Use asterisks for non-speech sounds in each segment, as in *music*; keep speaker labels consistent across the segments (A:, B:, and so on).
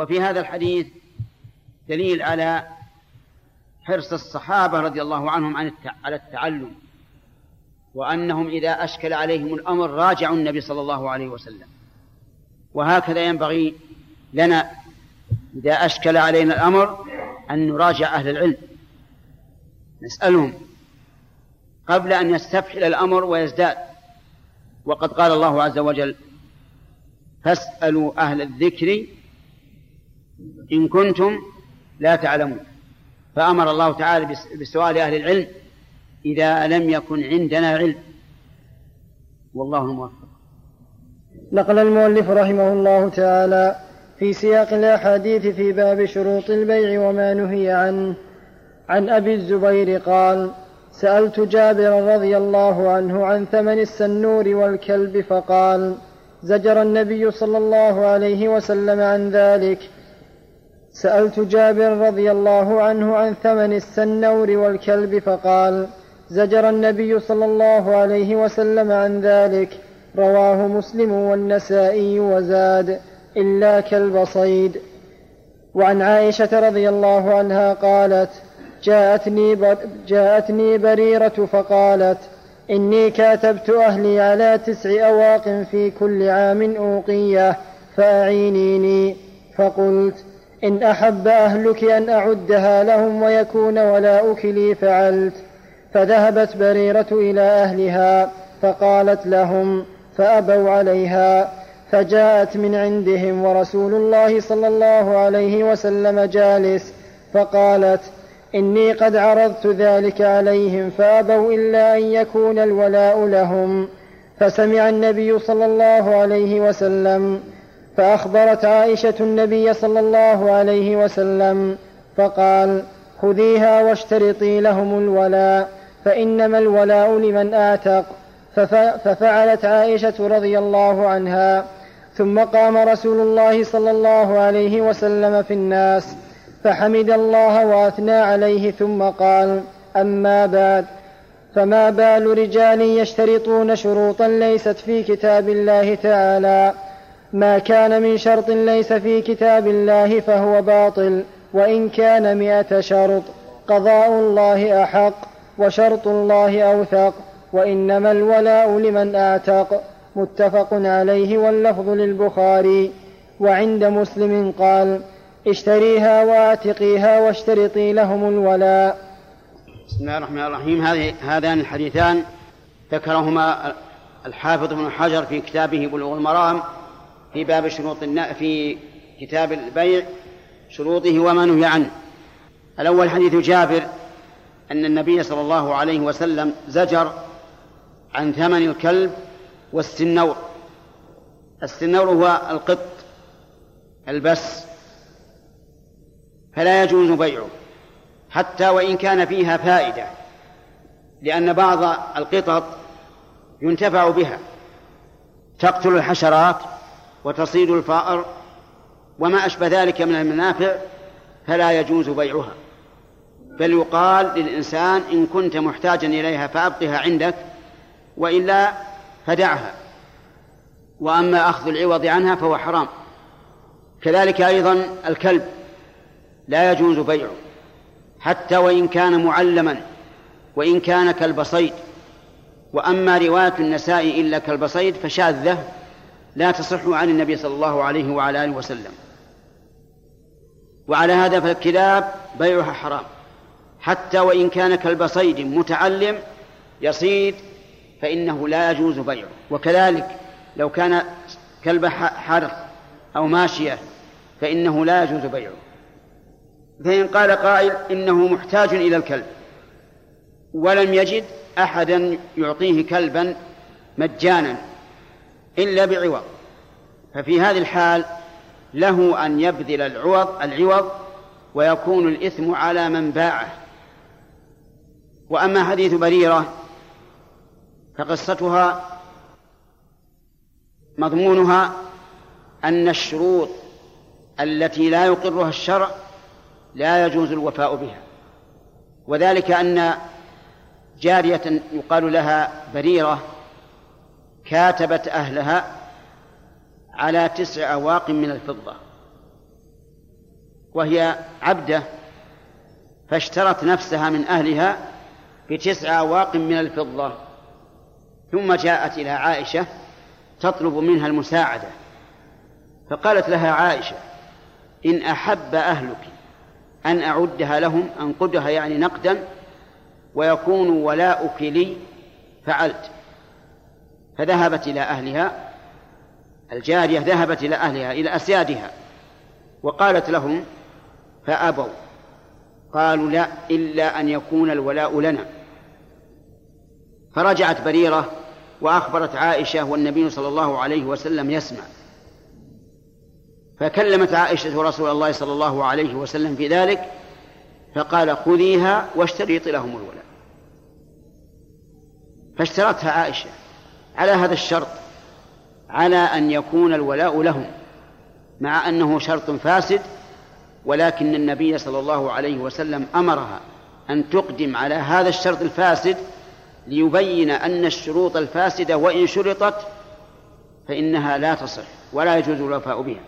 A: وفي هذا الحديث دليل على حرص الصحابة رضي الله عنهم عن على التعلم وأنهم إذا أشكل عليهم الأمر راجعوا النبي صلى الله عليه وسلم. وهكذا ينبغي لنا إذا أشكل علينا الأمر أن نراجع أهل العلم نسألهم قبل أن يستفحل الأمر ويزداد. وقد قال الله عز وجل فاسألوا أهل الذكر إن كنتم لا تعلمون. فأمر الله تعالى بسؤال أهل العلم إذا لم يكن عندنا علم. والله الموفق.
B: نقل المؤلف رحمه الله تعالى في سياق الأحاديث في باب شروط البيع وما نهي عنه. عن أبي الزبير قال سألت جابر رضي الله عنه عن ثمن السنور والكلب فقال زجر النبي صلى الله عليه وسلم عن ذلك سألت جابر رضي الله عنه عن ثمن السنور والكلب فقال زجر النبي صلى الله عليه وسلم عن ذلك رواه مسلم والنسائي وزاد إلا كلب صيد. وعن عائشة رضي الله عنها قالت جاءتني, جاءتني بريرة فقالت إني كاتبت أهلي على تسع أواق في كل عام أوقية فأعينيني. فقلت إن أحب أهلك أن أعدها لهم ويكون ولاؤك لي فعلت. فذهبت بريرة إلى أهلها فقالت لهم فأبوا عليها. فجاءت من عندهم ورسول الله صلى الله عليه وسلم جالس فقالت إني قد عرضت ذلك عليهم فأبوا إلا أن يكون الولاء لهم. فسمع النبي صلى الله عليه وسلم فأخبرت عائشة النبي صلى الله عليه وسلم فقال خذيها واشترطي لهم الولاء فإنما الولاء لمن آتق. ففعلت عائشة رضي الله عنها. ثم قام رسول الله صلى الله عليه وسلم في الناس فحمد الله وأثنى عليه ثم قال أما بعد فما بال رجال يشترطون شروطا ليست في كتاب الله تعالى. ما كان من شرط ليس في كتاب الله فهو باطل وإن كان مائه شرط قضاء الله أحق وشرط الله أوثق وإنما الولاء لمن اعتق متفق عليه واللفظ للبخاري. وعند مسلم قال اشتريها واعتقيها واشترطي لهم الولاء.
A: بسم الله الرحمن الرحيم. هذان الحديثان ذكرهما الحافظ ابن حجر في كتابه بلوغ المرام في باب شروط في كتاب البيع شروطه وما نهي عنه. الأول حديث جابر أن النبي صلى الله عليه وسلم زجر عن ثمن الكلب والسنور. السنور هو القط البس فلا يجوز بيعه حتى وإن كان فيها فائدة لأن بعض القطط ينتفع بها. تقتل الحشرات وتصيد الفأر وما أشبه ذلك من المنافع فلا يجوز بيعها. بل يقال للإنسان إن كنت محتاجا إليها فأبقها عندك وإلا فدعها وأما أخذ العوض عنها فهو حرام. كذلك أيضا الكلب لا يجوز بيعه حتى وإن كان معلما وإن كان كلب صيد وأما رواية النساء إلا كلب صيد فشاذة لا تصح عن النبي صلى الله عليه وعلى آله وسلم. وعلى هذا فالكلاب بيعها حرام. حتى وإن كان كلب صيد متعلم يصيد فإنه لا يجوز بيعه. وكذلك لو كان كلب حرث أو ماشية فإنه لا يجوز بيعه. فإن قال قائل إنه محتاج إلى الكلب ولم يجد أحدا يعطيه كلبا مجانا إلا بعوض. ففي هذه الحال له أن يبذل العوض العوض ويكون الإثم على من باعه. وأما حديث بريرة فقصتها مضمونها أن الشروط التي لا يقرها الشرع لا يجوز الوفاء بها. وذلك أن جارية يقال لها بريرة كاتبت أهلها على تسع أواق من الفضة. وهي عبدة فاشترت نفسها من أهلها بتسع أواق من الفضة. ثم جاءت إلى عائشة تطلب منها المساعدة. فقالت لها عائشة إن أحب أهلك أن أعدها لهم أنقدها يعني نقدا ويكون ولاؤك لي فعلت. فذهبت إلى أهلها الجارية ذهبت إلى أهلها إلى أسيادها وقالت لهم فأبوا قالوا لا إلا أن يكون الولاء لنا. فرجعت بريرة وأخبرت عائشة والنبي صلى الله عليه وسلم يسمع. فكلمت عائشة رسول الله صلى الله عليه وسلم في ذلك فقال خذيها واشتريط لهم الولاء. فاشترتها عائشة. على هذا الشرط على أن يكون الولاء لهم مع أنه شرط فاسد ولكن النبي صلى الله عليه وسلم أمرها أن تقدم على هذا الشرط الفاسد ليبين أن الشروط الفاسدة وإن شرطت فإنها لا تصح ولا يجوز الوفاء بها.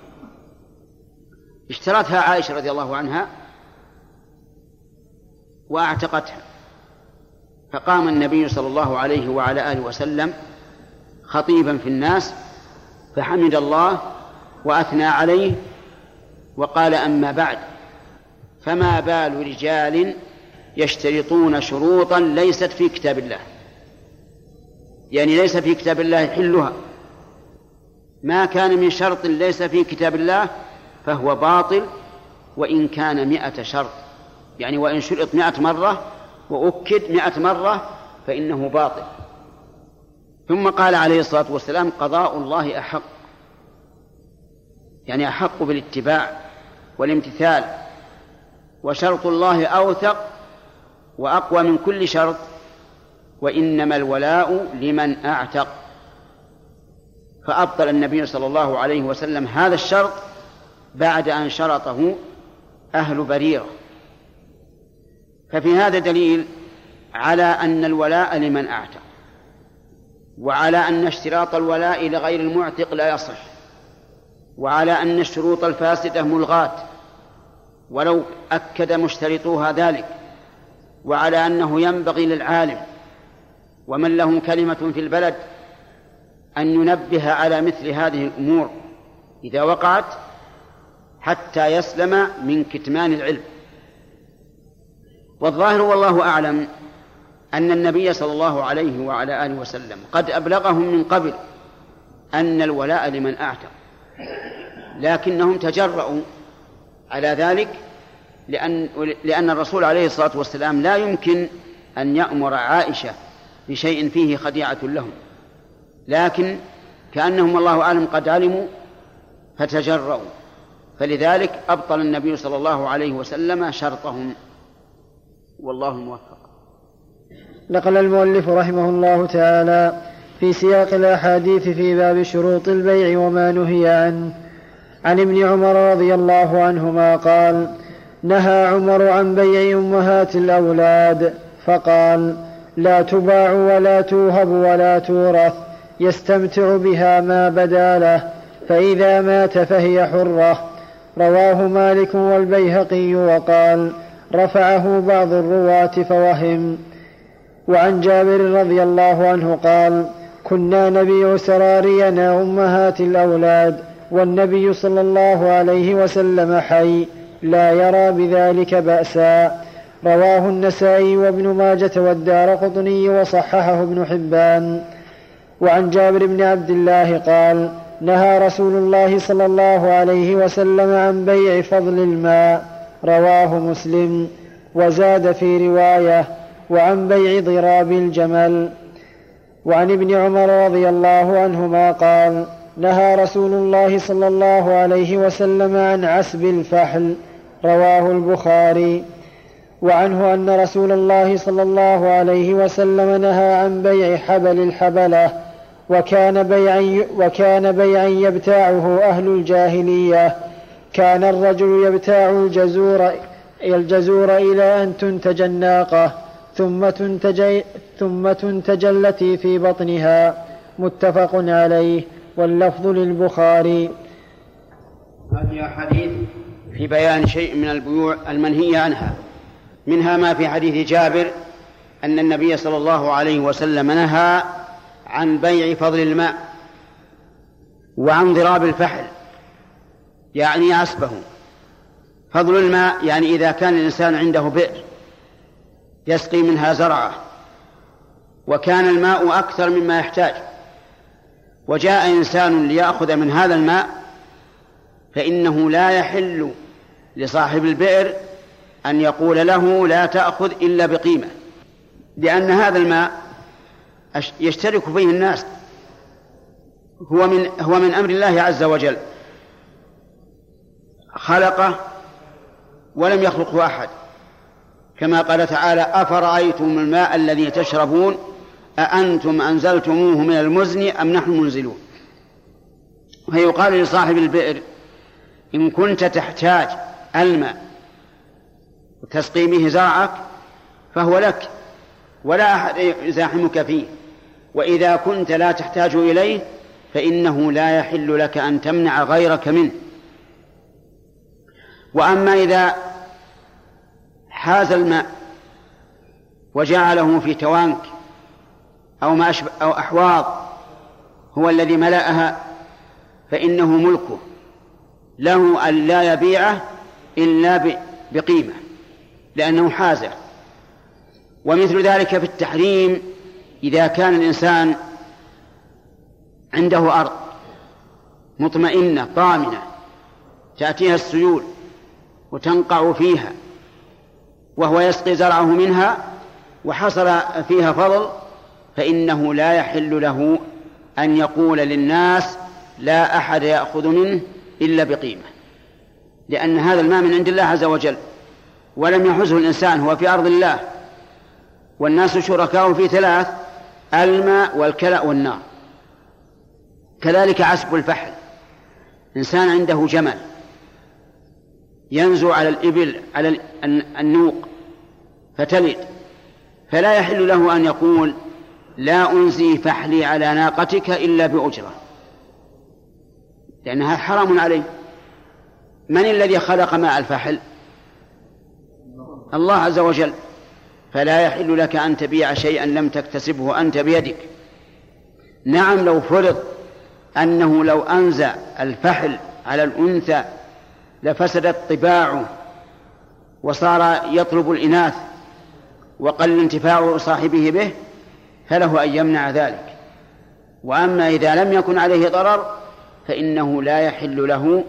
A: اشترتها عائشة رضي الله عنها وأعتقتها فقام النبي صلى الله عليه وعلى آله وسلم خطيبا في الناس فحمد الله وأثنى عليه وقال أما بعد فما بال رجال يشترطون شروطا ليست في كتاب الله؟ يعني ليس في كتاب الله يحلها ما كان من شرط ليس في كتاب الله فهو باطل وإن كان مئة شرط. يعني وإن شرط مئة مرة وأكد مئة مرة فإنه باطل. ثم قال عليه الصلاة والسلام قضاء الله أحق. يعني أحق بالاتباع والامتثال. وشرط الله أوثق وأقوى من كل شرط. وإنما الولاء لمن أعتق. فأبطل النبي صلى الله عليه وسلم هذا الشرط بعد أن شرطه أهل بريرة. ففي هذا دليل على أن الولاء لمن أعتق. وعلى أن اشتراط الولاء لغير المعتق لا يصح. وعلى أن الشروط الفاسدة ملغاة. ولو أكد مشترطوها ذلك. وعلى أنه ينبغي للعالم ومن لهم كلمة في البلد أن ينبه على مثل هذه الأمور إذا وقعت حتى يسلم من كتمان العلم. والظاهر والله أعلم أن النبي صلى الله عليه وعلى آله وسلم قد أبلغهم من قبل أن الولاء لمن أعتق. لكنهم تجرؤوا على ذلك لأن لأن الرسول عليه الصلاة والسلام لا يمكن أن يأمر عائشة بشيء فيه خديعة لهم. لكن كأنهم الله أعلم قد علموا فتجرؤوا. فلذلك أبطل النبي صلى الله عليه وسلم شرطهم. والله الموفق
B: نقل المؤلف رحمه الله تعالى في سياق الأحاديث في باب شروط البيع وما نهي عنه. عن ابن عمر رضي الله عنهما قال نهى عمر عن بيع أمهات الأولاد فقال لا تباع ولا توهب ولا تورث يستمتع بها ما بدا له فإذا مات فهي حرة. رواه مالك والبيهقي وقال رفعه بعض الرواة فوهم. وعن جابر رضي الله عنه قال كنا نبيع سرارينا أمهات الأولاد والنبي صلى الله عليه وسلم حي لا يرى بذلك بأسا. رواه النسائي وابن ماجة والدار قطني وصححه ابن حبان. وعن جابر بن عبد الله قال نهى رسول الله صلى الله عليه وسلم عن بيع فضل الماء. رواه مسلم. وزاد في رواية وعن بيع ضراب الجمل. وعن ابن عمر رضي الله عنهما قال نهى رسول الله صلى الله عليه وسلم عن عسب الفحل رواه البخاري. وعنه أن رسول الله صلى الله عليه وسلم نهى عن بيع حبل الحبلة وكان بيعا وكان بيعا يبتاعه أهل الجاهلية. كان الرجل يبتاع الجزور الجزور إلى أن تنتج الناقة. ثم تنتج ثم تنتج التي في بطنها. متفق عليه. واللفظ للبخاري.
A: هذه أحاديث في بيان شيء من البيوع المنهية عنها. منها ما في حديث جابر أن النبي صلى الله عليه وسلم نهى عن بيع فضل الماء وعن ضراب الفحل يعني عسبه فضل الماء يعني إذا كان الإنسان عنده بئر. يسقي منها زرعه وكان الماء أكثر مما يحتاج. وجاء إنسان ليأخذ من هذا الماء فإنه لا يحل لصاحب البئر أن يقول له لا تأخذ إلا بقيمة لأن هذا الماء يشترك فيه الناس. هو من هو من أمر الله عز وجل. خلقه ولم يخلقه أحد. كما قال تعالى أفرأيتم الماء الذي تشربون أأنتم أنزلتموه من المزن أم نحن منزلون؟ فيقال لصاحب البئر إن كنت تحتاج الماء تسقي به زرعك فهو لك ولا أحد يزاحمك فيه وإذا كنت لا تحتاج إليه فإنه لا يحل لك أن تمنع غيرك منه. وأما إذا حاز الماء وجعله في توانك أو ما أشبه أو أحواض هو الذي ملأها فإنه ملكه له أن لا يبيعه إلا بقيمة لأنه حازه ومثل ذلك في التحريم إذا كان الإنسان عنده أرض مطمئنة طامنة تأتيها السيول وتنقع فيها وهو يسقي زرعه منها وحصل فيها فضل فإنه لا يحل له أن يقول للناس لا أحد يأخذ منه إلا بقيمة لأن هذا الماء من عند الله عز وجل ولم يحزه الإنسان هو في أرض الله والناس شركاء في ثلاث الماء والكلأ والنار كذلك عسب الفحل إنسان عنده جمل ينزو على الإبل على النوق فتلد. فلا يحل له أن يقول لا أنزي فحلي على ناقتك إلا بأجرة. لأنها حرام عليه. من الذي خلق ماء الفحل؟ الله عز وجل. فلا يحل لك أن تبيع شيئا لم تكتسبه أنت بيدك. نعم لو فرض أنه لو أنزى الفحل على الأنثى لفسدت طباعه وصار يطلب الإناث وقل انتفاع صاحبه به فله أن يمنع ذلك. وأما إذا لم يكن عليه ضرر فإنه لا يحل له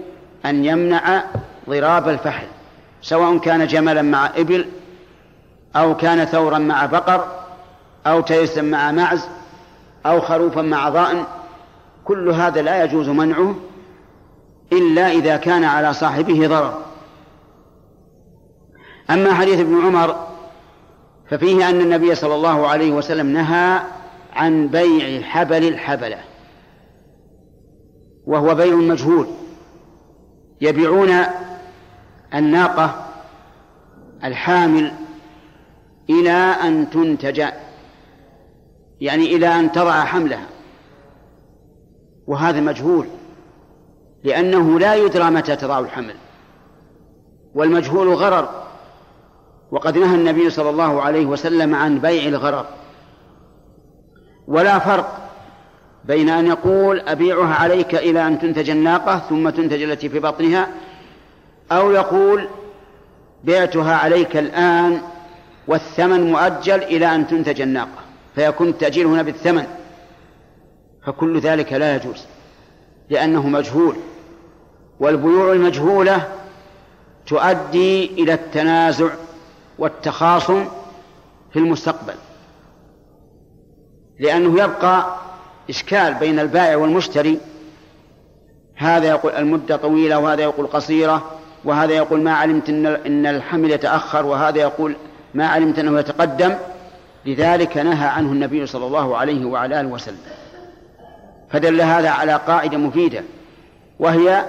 A: أن يمنع ضراب الفحل سواء كان جملا مع إبل أو كان ثورا مع بقر أو تيسا مع معز أو خروفا مع ضأن كل هذا لا يجوز منعه إلا إذا كان على صاحبه ضرر. أما حديث ابن عمر ففيه أن النبي صلى الله عليه وسلم نهى عن بيع حبل الحبلة وهو بيع مجهول. يبيعون الناقة الحامل إلى أن تنتج يعني إلى أن تضع حملها وهذا مجهول. لأنه لا يدرى متى تضع الحمل. والمجهول غرر. وقد نهى النبي صلى الله عليه وسلم عن بيع الغرر. ولا فرق بين أن يقول أبيعها عليك إلى أن تنتج الناقة ثم تنتج التي في بطنها أو يقول بعتها عليك الآن والثمن مؤجل إلى أن تنتج الناقة فيكون التأجيل هنا بالثمن. فكل ذلك لا يجوز لأنه مجهول. والبيوع المجهولة تؤدي إلى التنازع والتخاصم في المستقبل. لأنه يبقى إشكال بين البائع والمشتري. هذا يقول المدة طويلة وهذا يقول قصيرة وهذا يقول ما علمت إن إن الحمل يتأخر وهذا يقول ما علمت أنه يتقدم. لذلك نهى عنه النبي صلى الله عليه وعلى آله وسلم. فدل هذا على قاعدة مفيدة وهي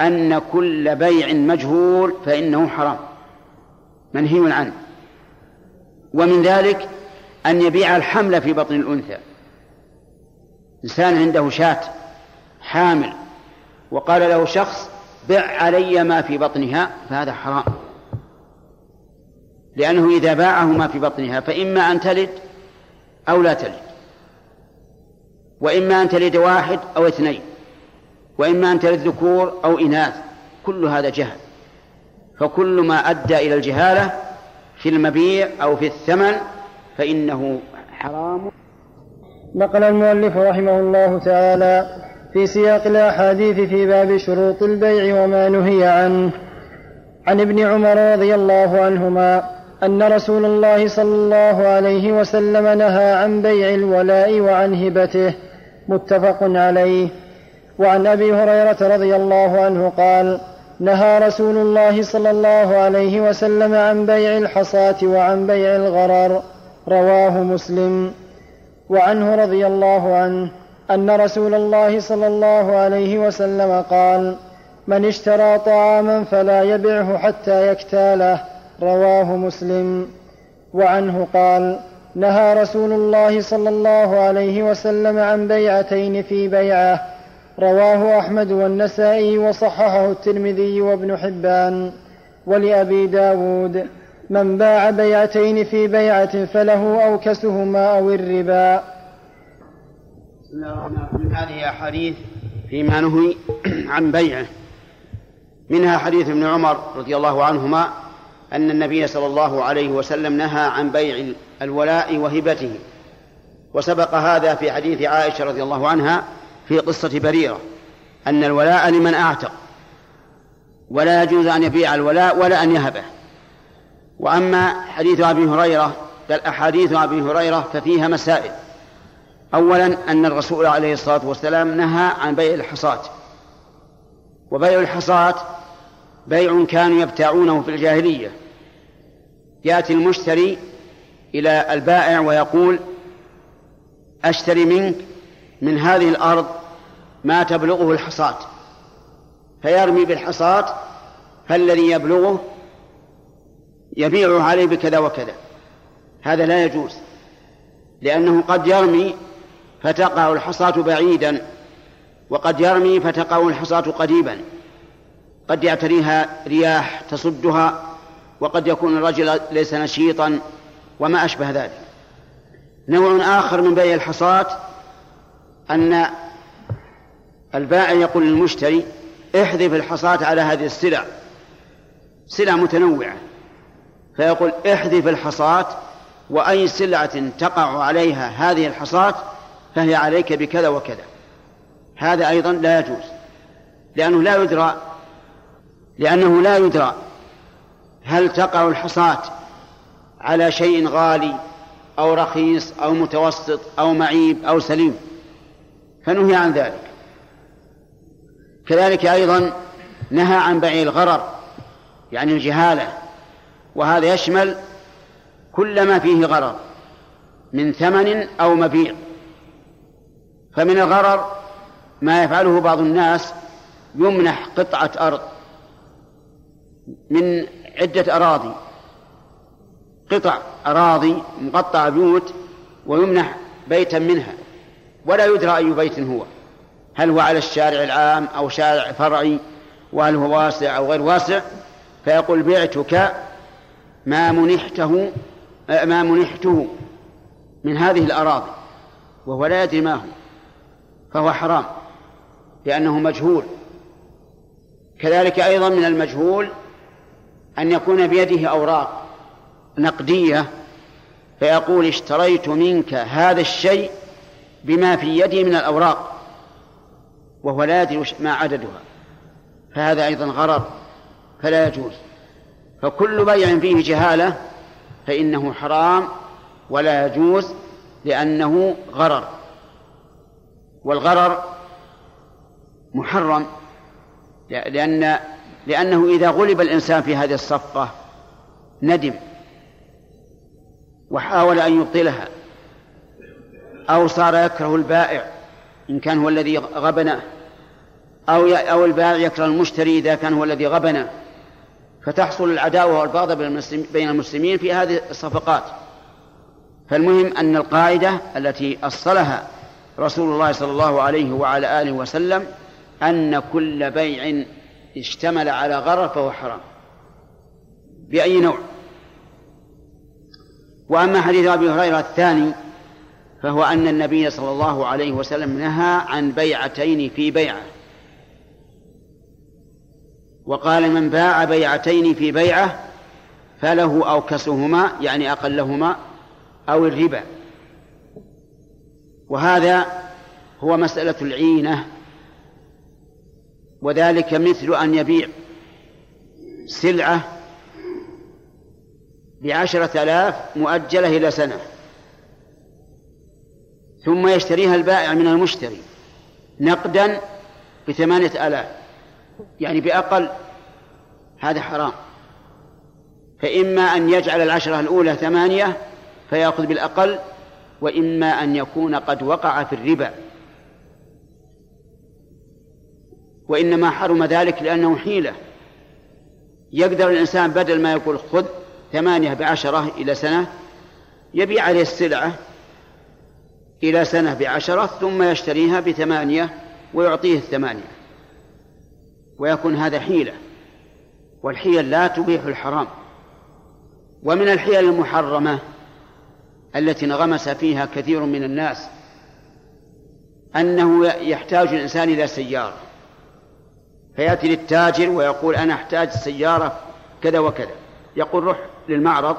A: أن كل بيع مجهول فإنه حرام. منهي عنه. ومن ذلك أن يبيع الحمل في بطن الأنثى. إنسان عنده شاة حامل وقال له شخص بع علي ما في بطنها فهذا حرام. لأنه إذا باعه ما في بطنها فإما أن تلد أو لا تلد. وإما أن تلد واحد أو اثنين. وإما أن تلد ذكور أو إناث كل هذا جهل. فكل ما أدى إلى الجهالة في المبيع أو في الثمن فإنه حرام.
B: نقل المؤلف رحمه الله تعالى في سياق الأحاديث في باب شروط البيع وما نهي عنه. عن ابن عمر رضي الله عنهما أن رسول الله صلى الله عليه وسلم نهى عن بيع الولاء وعن هبته متفق عليه. وعن أبي هريرة رضي الله عنه قال نهى رسول الله صلى الله عليه وسلم عن بيع الحصاة وعن بيع الغرر. رواه مسلم. وعنه رضي الله عنه أن رسول الله صلى الله عليه وسلم قال من اشترى طعاما فلا يبعه حتى يكتاله رواه مسلم. وعنه قال نهى رسول الله صلى الله عليه وسلم عن بيعتين في بيعه رواه أحمد والنسائي وصححه الترمذي وابن حبان ولأبي داود. من باع بيعتين في بيعة فله أوكسهما أو الربا.
A: من هذه أحاديث فيما نهي عن بيعه. منها حديث ابن عمر رضي الله عنهما أن النبي صلى الله عليه وسلم نهى عن بيع الولاء وهبته. وسبق هذا في حديث عائشة رضي الله عنها في قصة بريرة أن الولاء لمن أعتق ولا يجوز أن يبيع الولاء ولا أن يهبه. وأما حديث أبي هريرة بل أحاديث أبي هريرة ففيها مسائل. أولا أن الرسول عليه الصلاة والسلام نهى عن بيع الحصاة. وبيع الحصاة بيع كانوا يبتاعونه في الجاهلية. يأتي المشتري إلى البائع ويقول أشتري منك من هذه الأرض ما تبلغه الحصاة فيرمي بالحصاة فالذي يبلغه يبيعه عليه بكذا وكذا. هذا لا يجوز لأنه قد يرمي فتقع الحصاة بعيدا وقد يرمي فتقع الحصاة قريبا قد يعتريها رياح تصدها وقد يكون الرجل ليس نشيطا وما أشبه ذلك. نوع آخر من بيع الحصاة أن البائع يقول للمشتري احذف الحصاة على هذه السلع. سلع متنوعة. فيقول احذف الحصاة وأي سلعة تقع عليها هذه الحصاة فهي عليك بكذا وكذا. هذا أيضا لا يجوز. لأنه لا يدرى لأنه لا يدرى هل تقع الحصاة على شيء غالي أو رخيص أو متوسط أو معيب أو سليم. فنهي عن ذلك. كذلك أيضا نهى عن بيع الغرر يعني الجهالة وهذا يشمل كل ما فيه غرر من ثمن أو مبيع. فمن الغرر ما يفعله بعض الناس يمنح قطعة أرض من عدة أراضي قطع أراضي مقطعة بيوت ويمنح بيتا منها ولا يدرى أي بيت هو. هل هو على الشارع العام أو شارع فرعي؟ وهل هو واسع أو غير واسع؟ فيقول بعتك ما منحته ما منحته من هذه الأراضي وهو لا يدري ما هو فهو حرام لأنه مجهول. كذلك أيضا من المجهول أن يكون بيده أوراق نقدية فيقول اشتريت منك هذا الشيء بما في يدي من الأوراق. وهو لا يدري ما عددها. فهذا أيضا غرر فلا يجوز. فكل بيع فيه جهالة فإنه حرام ولا يجوز لأنه غرر. والغرر محرم لأن لأنه إذا غلب الإنسان في هذه الصفقة ندم وحاول أن يبطلها أو صار يكره البائع إن كان هو الذي غبنه. أو أو البائع يكره المشتري إذا كان هو الذي غبنه فتحصل العداوة والبغضة بين المسلمين في هذه الصفقات. فالمهم أن القاعدة التي أصلها رسول الله صلى الله عليه وعلى آله وسلم أن كل بيع اشتمل على غرر فهو حرام. بأي نوع؟ وأما حديث أبي هريرة الثاني فهو أن النبي صلى الله عليه وسلم نهى عن بيعتين في بيعة. وقال من باع بيعتين في بيعة فله أوكسهما يعني أقلهما أو الربا. وهذا هو مسألة العينة وذلك مثل أن يبيع سلعة بعشرة آلاف مؤجلة إلى سنة ثم يشتريها البائع من المشتري نقدا بثمانية آلاف. يعني بأقل هذا حرام. فإما أن يجعل العشرة الأولى ثمانية فيأخذ بالأقل وإما أن يكون قد وقع في الربا. وإنما حرم ذلك لأنه حيلة. يقدر الإنسان بدل ما يقول خذ ثمانية بعشرة إلى سنة يبيع عليه السلعة إلى سنة بعشرة ثم يشتريها بثمانية ويعطيه الثمانية. ويكون هذا حيلة. والحيل لا تبيح الحرام. ومن الحيل المحرمة التي انغمس فيها كثير من الناس أنه يحتاج الإنسان إلى سيارة. فيأتي للتاجر ويقول أنا أحتاج سيارة كذا وكذا. يقول روح للمعرض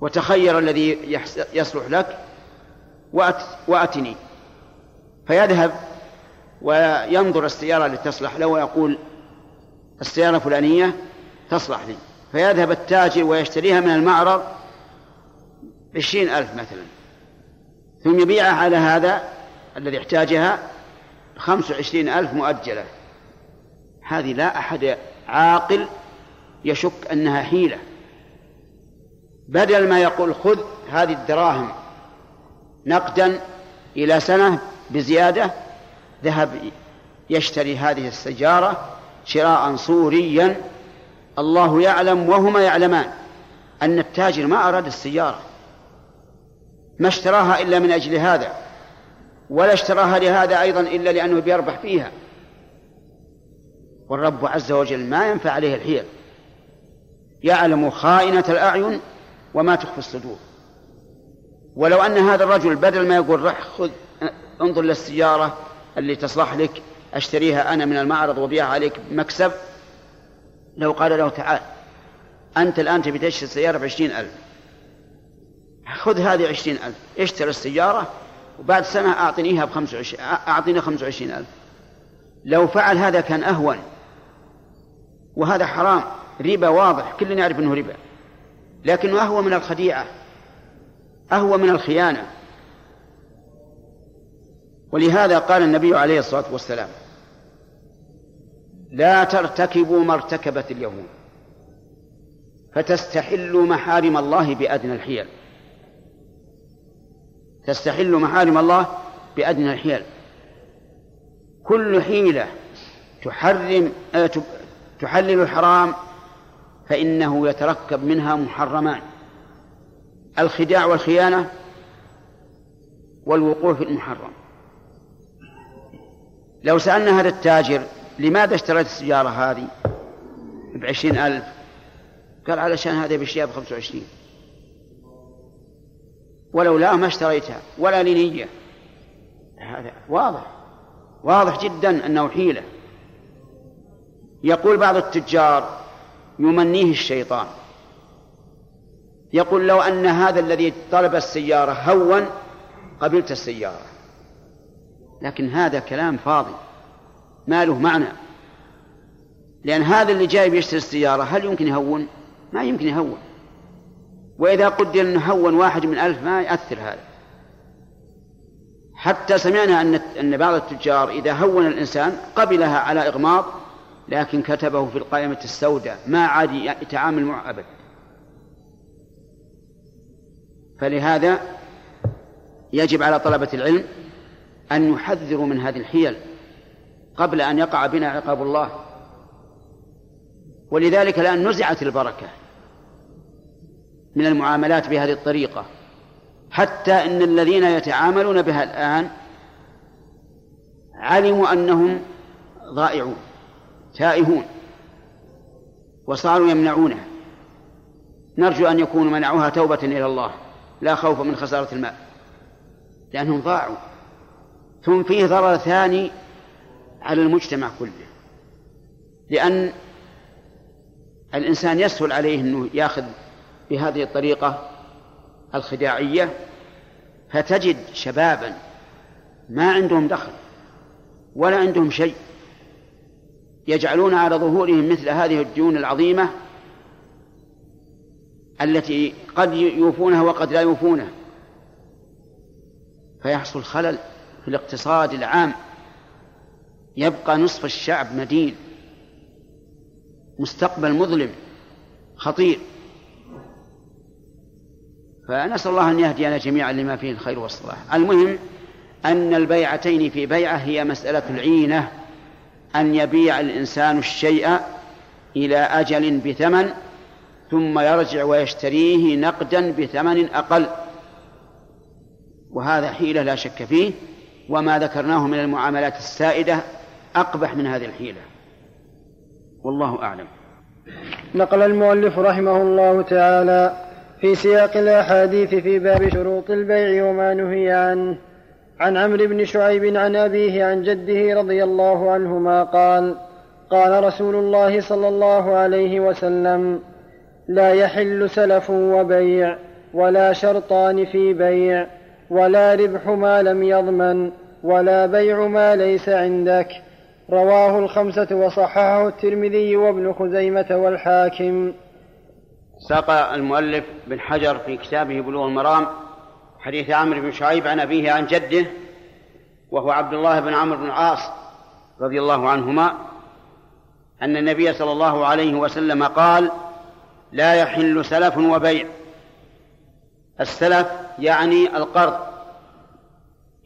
A: وتخير الذي يصلح لك وأت وأتني. فيذهب وينظر السيارة التي تصلح له ويقول السيارة الفلانية تصلح لي. فيذهب التاجر ويشتريها من المعرض عشرين ألف مثلا. ثم يبيعها على هذا الذي احتاجها خمس وعشرين ألف مؤجلة. هذه لا أحد عاقل يشك أنها حيلة. بدل ما يقول خذ هذه الدراهم نقدا إلى سنة بزيادة ذهب يشتري هذه السيارة شراء صوريا. الله يعلم وهما يعلمان أن التاجر ما أراد السيارة ما اشتراها إلا من أجل هذا ولا اشتراها لهذا أيضا إلا لأنه بيربح فيها. والرب عز وجل ما ينفع عليه الحيل يعلم خائنة الأعين وما تخفي الصدور. ولو أن هذا الرجل بدل ما يقول رح خذ انظر للسيارة اللي تصلح لك أشتريها أنا من المعرض وبيعها عليك بمكسب لو قال له تعال أنت الآن تبي تشتري السيارة بعشرين ألف. خذ هذه عشرين ألف اشتري السيارة وبعد سنة أعطني إياها بخمسة وعشرين أعطينا خمسة وعشرين ألف. لو فعل هذا كان أهون. وهذا حرام ربا واضح كلنا يعرف أنه ربا. لكنه أهوى من الخديعة أهوى من الخيانة. ولهذا قال النبي عليه الصلاة والسلام لا ترتكبوا ما ارتكبت اليهود فتستحلوا محارم الله بأدنى الحيل. تستحلوا محارم الله بأدنى الحيل. كل حيلة تحرم آه، تحلل الحرام فإنه يتركب منها محرمان. الخداع والخيانة والوقوع في المحرم. لو سألنا هذا التاجر لماذا اشتريت السيارة هذه بعشرين ألف؟ قال علشان هذه بشريها بخمسة وعشرين. ولو لا ما اشتريتها ولا لنية. هذا واضح. واضح جدا أنه حيلة. يقول بعض التجار يمنيه الشيطان. يقول لو أن هذا الذي طلب السيارة هون قبلت السيارة. لكن هذا كلام فاضي. ما له معنى. لأن هذا اللي جاي بيشتري السيارة هل يمكن يهون؟ ما يمكن يهون. وإذا قدر أنه هون واحد من ألف ما يأثر هذا. حتى سمعنا أن أن بعض التجار إذا هون الإنسان قبلها على إغماض لكن كتبه في القائمة السوداء ما عاد يتعامل معه أبدا فلهذا يجب على طلبة العلم أن يحذروا من هذه الحيل قبل أن يقع بنا عقاب الله. ولذلك الآن نزعت البركة من المعاملات بهذه الطريقة. حتى أن الذين يتعاملون بها الآن علموا أنهم ضائعون تائهون وصاروا يمنعونها نرجو أن يكونوا منعوها توبة إلى الله لا خوف من خسارة المال لأنهم ضاعوا. ثم فيه ضرر ثاني على المجتمع كله. لأن الإنسان يسهل عليه أنه يأخذ بهذه الطريقة الخداعية فتجد شبابا ما عندهم دخل ولا عندهم شيء يجعلون على ظهورهم مثل هذه الديون العظيمة التي قد يوفونها وقد لا يوفونها. فيحصل خلل. في الاقتصاد العام يبقى نصف الشعب مدين. مستقبل مظلم خطير. فنسأل الله أن يهدينا جميعا لما فيه الخير والصلاح. المهم أن البيعتين في بيعة هي مسألة العينة أن يبيع الإنسان الشيء إلى أجل بثمن ثم يرجع ويشتريه نقدا بثمن أقل. وهذا حيلة لا شك فيه. وما ذكرناه من المعاملات السائدة أقبح من هذه الحيلة. والله أعلم.
B: نقل المؤلف رحمه الله تعالى في سياق الأحاديث في باب شروط البيع وما نهي عنه. عن عمرو بن شعيب عن أبيه عن جده رضي الله عنهما قال قال رسول الله صلى الله عليه وسلم لا يحل سلف وبيع ولا شرطان في بيع ولا ربح ما لم يضمن. ولا بيع ما ليس عندك. رواه الخمسة وصححه الترمذي وابن خزيمة والحاكم.
A: ساق المؤلف بن حجر في كتابه بلوغ المرام حديث عمرو بن شعيب عن أبيه عن جده وهو عبد الله بن عمرو بن العاص رضي الله عنهما أن النبي صلى الله عليه وسلم قال لا يحل سلف وبيع. السلف يعني القرض.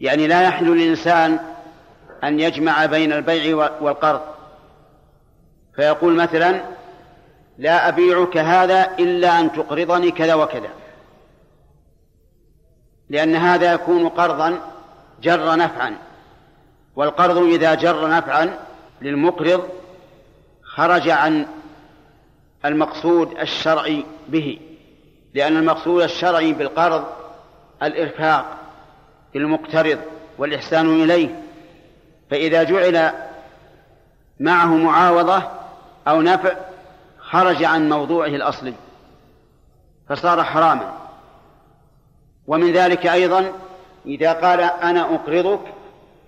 A: يعني لا يحل للإنسان أن يجمع بين البيع والقرض. فيقول مثلا لا أبيعك هذا إلا أن تقرضني كذا وكذا. لأن هذا يكون قرضا جر نفعا. والقرض إذا جر نفعا للمقرض خرج عن المقصود الشرعي به. لأن المقصود الشرعي بالقرض الإرفاق. للمقترض والإحسان إليه فإذا جعل معه معاوضة أو نفع خرج عن موضوعه الأصلي فصار حراما. ومن ذلك أيضا إذا قال أنا أقرضك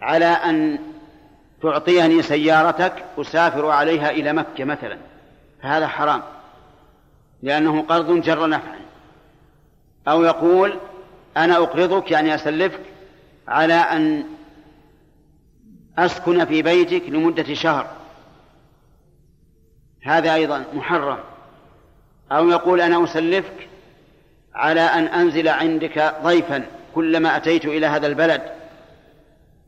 A: على أن تعطيني سيارتك أسافر عليها إلى مكة مثلا فهذا حرام لأنه قرض جر نفعا. أو يقول أنا أقرضك يعني أسلفك على أن أسكن في بيتك لمدة شهر. هذا أيضا محرم. أو يقول أنا أسلفك على أن أنزل عندك ضيفا كلما أتيت إلى هذا البلد.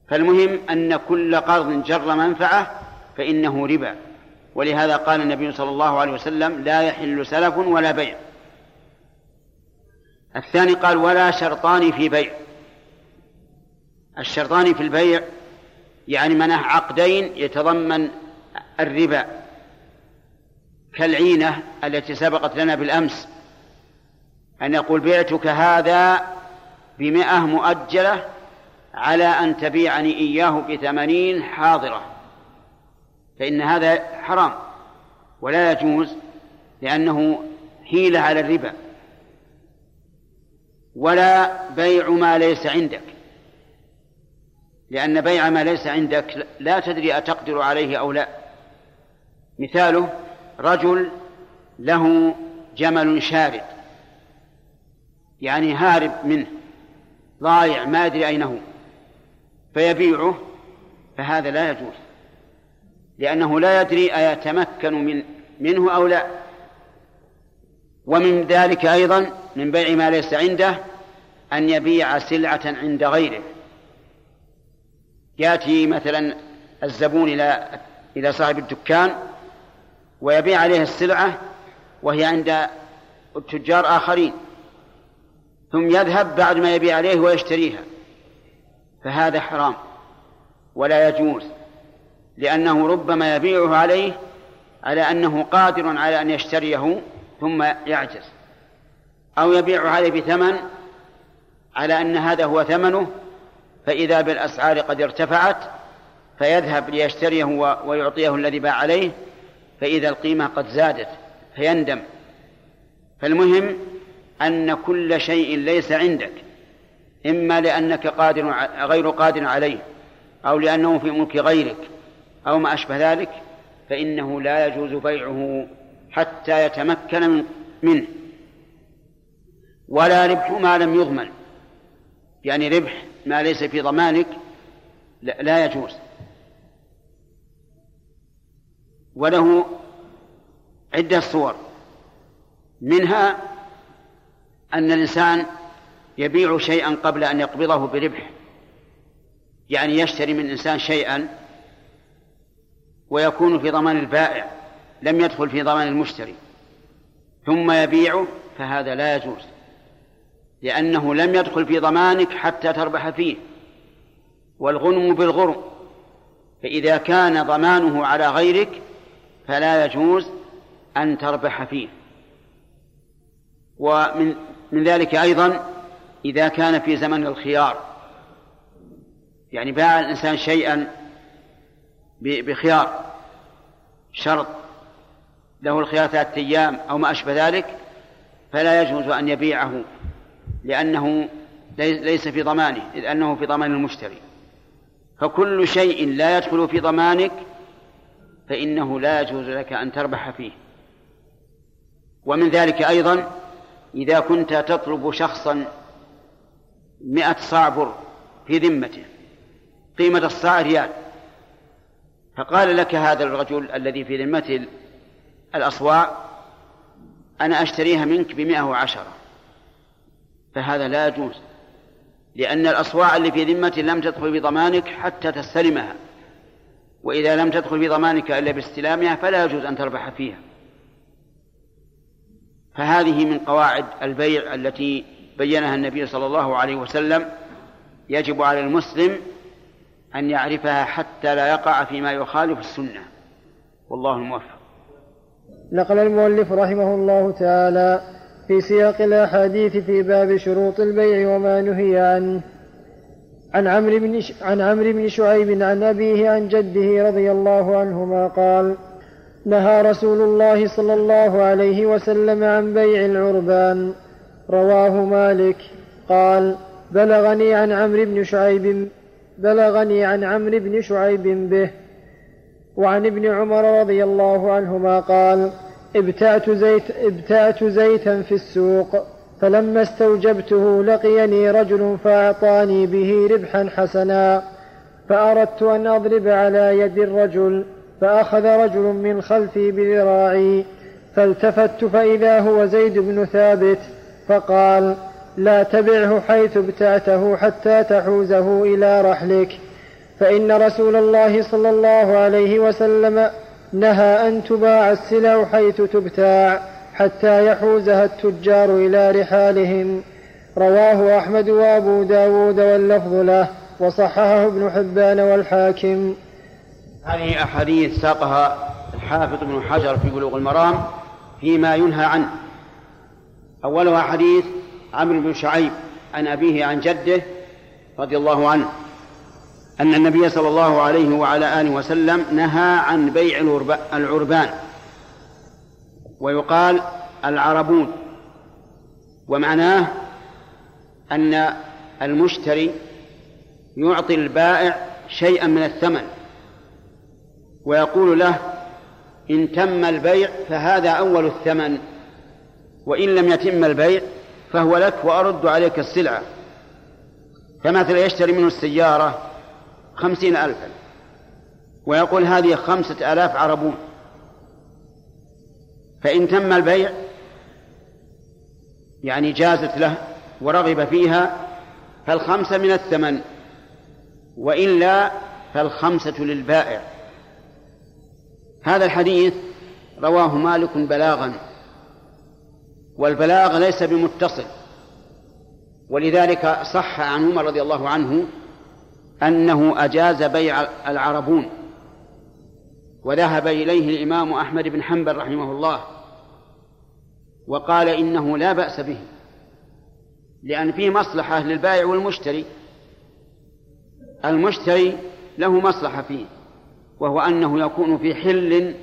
A: فالمهم أن كل قرض جر منفعة فإنه ربا. ولهذا قال النبي صلى الله عليه وسلم لا يحل سلف ولا بيع. الثاني قال ولا شرطان في بيع. الشرطان في البيع يعني منح عقدين يتضمن الربا كالعينة التي سبقت لنا بالأمس أن يقول بعتك هذا بمئة مؤجلة على أن تبيعني إياه بثمانين حاضرة فإن هذا حرام ولا يجوز لأنه حيلة على الربا ولا بيع ما ليس عندك. لأن بيع ما ليس عندك لا تدري أتقدر عليه أو لا. مثاله رجل له جمل شارد يعني هارب منه ضايع ما أدري أين هو فيبيعه فهذا لا يجوز لأنه لا يدري أيتمكن من منه أو لا. ومن ذلك أيضا من بيع ما ليس عنده أن يبيع سلعة عند غيره. يأتي مثلا الزبون إلى إلى صاحب الدكان ويبيع عليه السلعة وهي عند تجار آخرين ثم يذهب بعد ما يبيع عليه ويشتريها. فهذا حرام ولا يجوز لأنه ربما يبيعه عليه على أنه قادر على أن يشتريه ثم يعجز أو يبيع عليه بثمن على أن هذا هو ثمنه فإذا بالأسعار قد ارتفعت فيذهب ليشتريه ويعطيه الذي باع عليه فإذا القيمة قد زادت فيندم. فالمهم أن كل شيء ليس عندك إما لأنك قادر غير قادر عليه أو لأنه في ملك غيرك أو ما أشبه ذلك فإنه لا يجوز بيعه حتى يتمكن منه. ولا ربح ما لم يضمن يعني ربح ما ليس في ضمانك لا يجوز. وله عدة صور. منها أن الإنسان يبيع شيئا قبل أن يقبضه بربح يعني يشتري من إنسان شيئا ويكون في ضمان البائع لم يدخل في ضمان المشتري. ثم يبيعه فهذا لا يجوز. لأنه لم يدخل في ضمانك حتى تربح فيه. والغنم بالغرم فإذا كان ضمانه على غيرك فلا يجوز أن تربح فيه. ومن من ذلك أيضا إذا كان في زمن الخيار. يعني باع الإنسان شيئا بخيار شرط له الخيار ثلاثة أيام أو ما أشبه ذلك فلا يجوز أن يبيعه. لأنه ليس في ضمانه إذ أنه في ضمان المشتري. فكل شيء لا يدخل في ضمانك فإنه لا يجوز لك أن تربح فيه. ومن ذلك أيضا إذا كنت تطلب شخصا مئة صاع بر في ذمته قيمة الصاع ريال فقال لك هذا الرجل الذي في ذمته الأصواع أنا أشتريها منك بمئة وعشرة. فهذا لا يجوز لأن الأصواع اللي في ذمته لم تدخل بضمانك حتى تستلمها وإذا لم تدخل بضمانك إلا باستلامها فلا يجوز أن تربح فيها. فهذه من قواعد البيع التي بينها النبي صلى الله عليه وسلم يجب على المسلم أن يعرفها حتى لا يقع فيما يخالف السنة. والله الموفق.
B: نقل المؤلف رحمه الله تعالى في سياق الأحاديث في باب شروط البيع وما نهي عنه. عن عمرو بن عن عمرو بن شعيب عن أبيه عن جده رضي الله عنهما قال نهى رسول الله صلى الله عليه وسلم عن بيع العربان. رواه مالك. قال بلغني عن عمرو بن شعيب بلغني عن عمرو بن شعيب به. وعن ابن عمر رضي الله عنهما قال ابتعت زيت ابتعت زيتا في السوق فلما استوجبته لقيني رجل فأعطاني به ربحا حسنا فأردت أن أضرب على يد الرجل فأخذ رجل من خلفي بذراعي فالتفت فإذا هو زيد بن ثابت فقال لا تبعه حيث ابتعته حتى تحوزه إلى رحلك فإن رسول الله صلى الله عليه وسلم نهى أن تباع السلع حيث تبتاع حتى يحوزها التجار إلى رحالهم. رواه أحمد وأبو داود واللفظ له وصححه ابن حبان والحاكم.
A: هذه أحاديث ساقها الحافظ ابن حجر في بلوغ المرام فيما ينهى عنه. أولها حديث عمرو بن شعيب عن أبيه عن جده رضي الله عنه. أن النبي صلى الله عليه وعلى آله وسلم نهى عن بيع العربان. ويقال العربون. ومعناه أن المشتري يعطي البائع شيئا من الثمن. ويقول له إن تم البيع فهذا أول الثمن وإن لم يتم البيع فهو لك وأرد عليك السلعة. فمثلا يشتري منه السيارة خمسين ألفا. ويقول هذه خمسة آلاف عربون. فإن تم البيع يعني جازت له ورغب فيها فالخمسة من الثمن. وإلا فالخمسة للبائع. هذا الحديث رواه مالك بلاغا. والبلاغ ليس بمتصل. ولذلك صح عن عمر رضي الله عنه أنه أجاز بيع العربون. وذهب إليه الإمام أحمد بن حنبل رحمه الله وقال إنه لا بأس به لأن فيه مصلحة للبائع والمشتري. المشتري له مصلحة فيه وهو أنه يكون في حل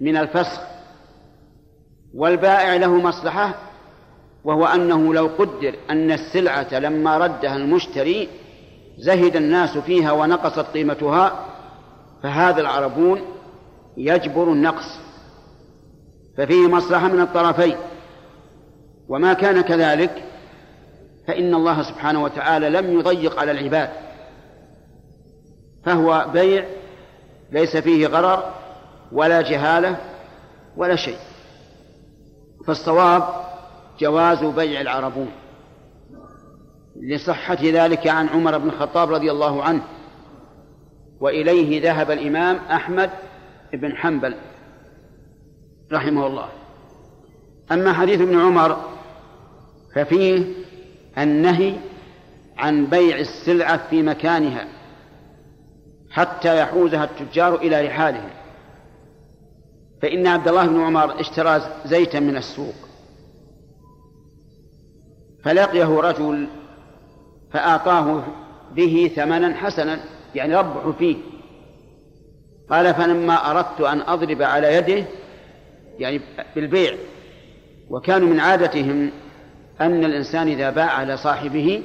A: من الفسخ والبائع له مصلحة وهو أنه لو قدر أن السلعة لما ردها المشتري زهد الناس فيها ونقصت قيمتها فهذا العربون يجبر النقص. ففيه مصلحة من الطرفين. وما كان كذلك فإن الله سبحانه وتعالى لم يضيق على العباد. فهو بيع ليس فيه غرر ولا جهالة ولا شيء. فالصواب جواز بيع العربون. لصحة ذلك عن عمر بن الخطاب رضي الله عنه. وإليه ذهب الإمام أحمد بن حنبل رحمه الله. أما حديث ابن عمر ففيه النهي عن بيع السلعة في مكانها حتى يحوزها التجار إلى رحالهم فإن عبد الله بن عمر اشترى زيتا من السوق. فلقيه رجل فأعطاه به ثمنا حسنا يعني ربح فيه. قال فلما أردت أن أضرب على يده يعني بالبيع وكانوا من عادتهم أن الإنسان إذا باع على صاحبه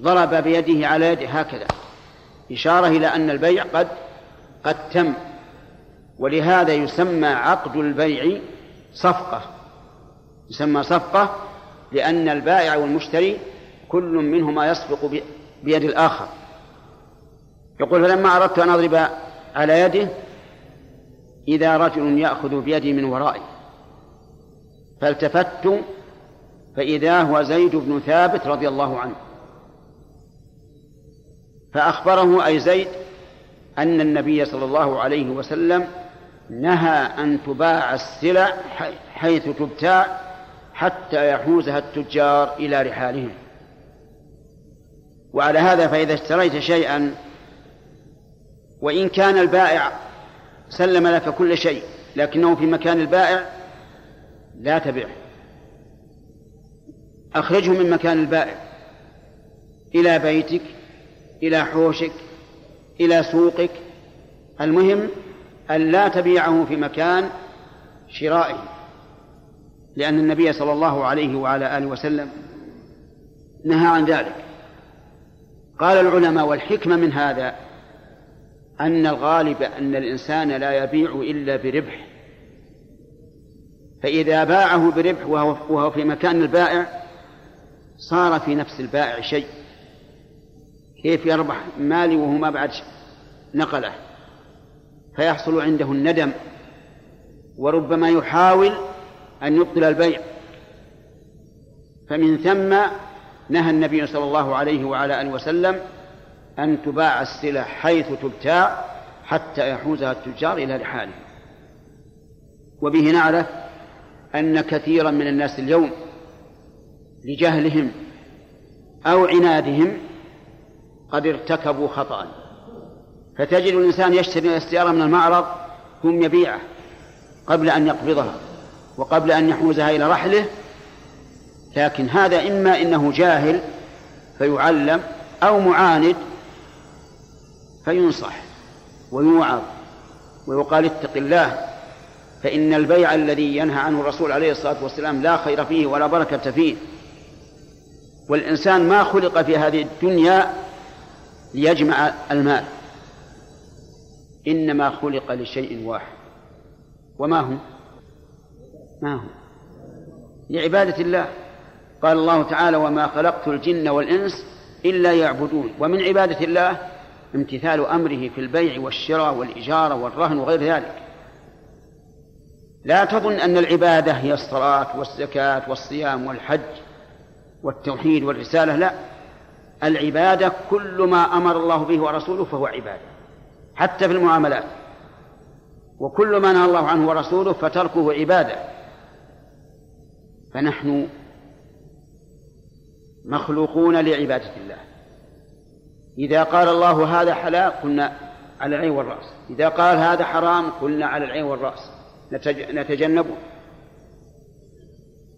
A: ضرب بيده على يده هكذا. إشارة إلى أن البيع قد قد تم ولهذا يسمى عقد البيع صفقة. يسمى صفقة لأن البائع والمشتري كل منهما يسبق بيد الآخر. يقول فلما أردت أن أضرب على يده إذا رجل يأخذ بيدي من ورائي. فالتفت فإذا هو زيد بن ثابت رضي الله عنه. فأخبره أي زيد أن النبي صلى الله عليه وسلم نهى أن تباع السلع حيث تبتاع حتى يحوزها التجار إلى رحالهم. وعلى هذا فإذا اشتريت شيئا وإن كان البائع سلم لك كل شيء لكنه في مكان البائع لا تبعه أخرجه من مكان البائع. إلى بيتك إلى حوشك إلى سوقك. المهم أن لا تبيعه في مكان شرائه لأن النبي صلى الله عليه وعلى آله وسلم نهى عن ذلك. قال العلماء والحكمة من هذا أن الغالب أن الإنسان لا يبيع إلا بربح. فإذا باعه بربح وهو, وهو في مكان البائع صار في نفس البائع شيء. كيف يربح مالي وهو ما بعد نقله؟ فيحصل عنده الندم وربما يحاول أن يبطل البيع. فمن ثم نهى النبي صلى الله عليه وعلى آله وسلم أن تباع السلع حيث تبتاع حتى يحوزها التجار إلى رحاله وبه نعرف أن كثيرا من الناس اليوم لجهلهم أو عنادهم قد ارتكبوا خطأ فتجد الإنسان يشتري السيارة من المعرض ثم يبيعه قبل أن يقبضها وقبل أن يحوزها إلى رحله لكن هذا إما إنه جاهل فيعلم أو معاند فينصح ويوعظ ويقال اتق الله فإن البيع الذي ينهى عنه الرسول عليه الصلاة والسلام لا خير فيه ولا بركة فيه. والإنسان ما خلق في هذه الدنيا ليجمع المال إنما خلق لشيء واحد. وما هو ما هو لعبادة الله. قال الله تعالى وما خلقت الجن والإنس إلا يعبدون. ومن عبادة الله امتثال أمره في البيع والشراء والإجارة والرهن وغير ذلك. لا تظن أن العبادة هي الصلاة والزكاة والصيام والحج والتوحيد والرسالة لا. العبادة كل ما أمر الله به ورسوله فهو عبادة حتى في المعاملات. وكل ما نهى الله عنه ورسوله فتركه عبادة. فنحن مخلوقون لعبادة الله. إذا قال الله هذا حلال قلنا على العين والرأس. إذا قال هذا حرام قلنا على العين والرأس. نتجنبه.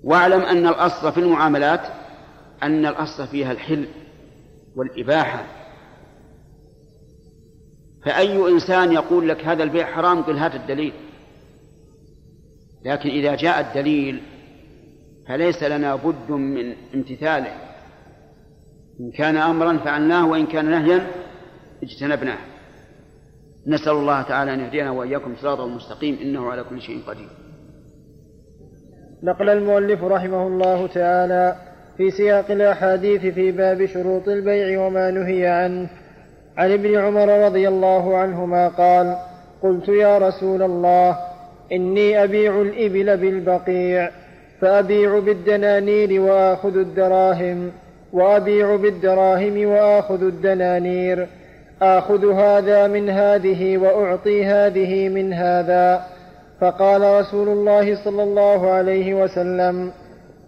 A: واعلم أن الأصل في المعاملات أن الأصل فيها الحل والإباحة. فأي إنسان يقول لك هذا البيع حرام قل هات الدليل. لكن إذا جاء الدليل فليس لنا بد من امتثاله. إن كان أمرا فعلناه وإن كان نهيا اجتنبناه. نسأل الله تعالى أن يهدينا وإياكم صراطا مستقيم إنه على كل شيء قدير.
B: نقل المؤلف رحمه الله تعالى في سياق الأحاديث في باب شروط البيع وما نهي عنه. عن ابن عمر رضي الله عنهما قال قلت يا رسول الله إني أبيع الإبل بالبقيع فأبيع بالدنانير وآخذ الدراهم. وأبيع بالدراهم وآخذ الدنانير. آخذ هذا من هذه وأعطي هذه من هذا. فقال رسول الله صلى الله عليه وسلم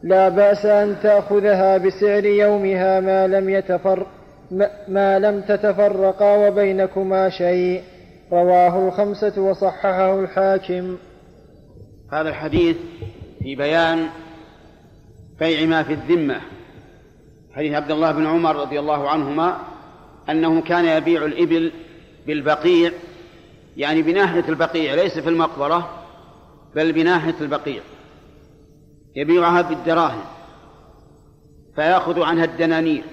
B: لا بأس أن تأخذها بسعر يومها ما لم يتفر ما لم تتفرقا وبينكما شيء. رواه الخمسة وصححه الحاكم.
A: هذا الحديث في بيان بيع ما في الذمة. حديث عبد الله بن عمر رضي الله عنهما أنه كان يبيع الإبل بالبقيع يعني بناحية البقيع ليس في المقبرة بل بناحية البقيع. يبيعها بالدراهم فيأخذ عنها الدنانير.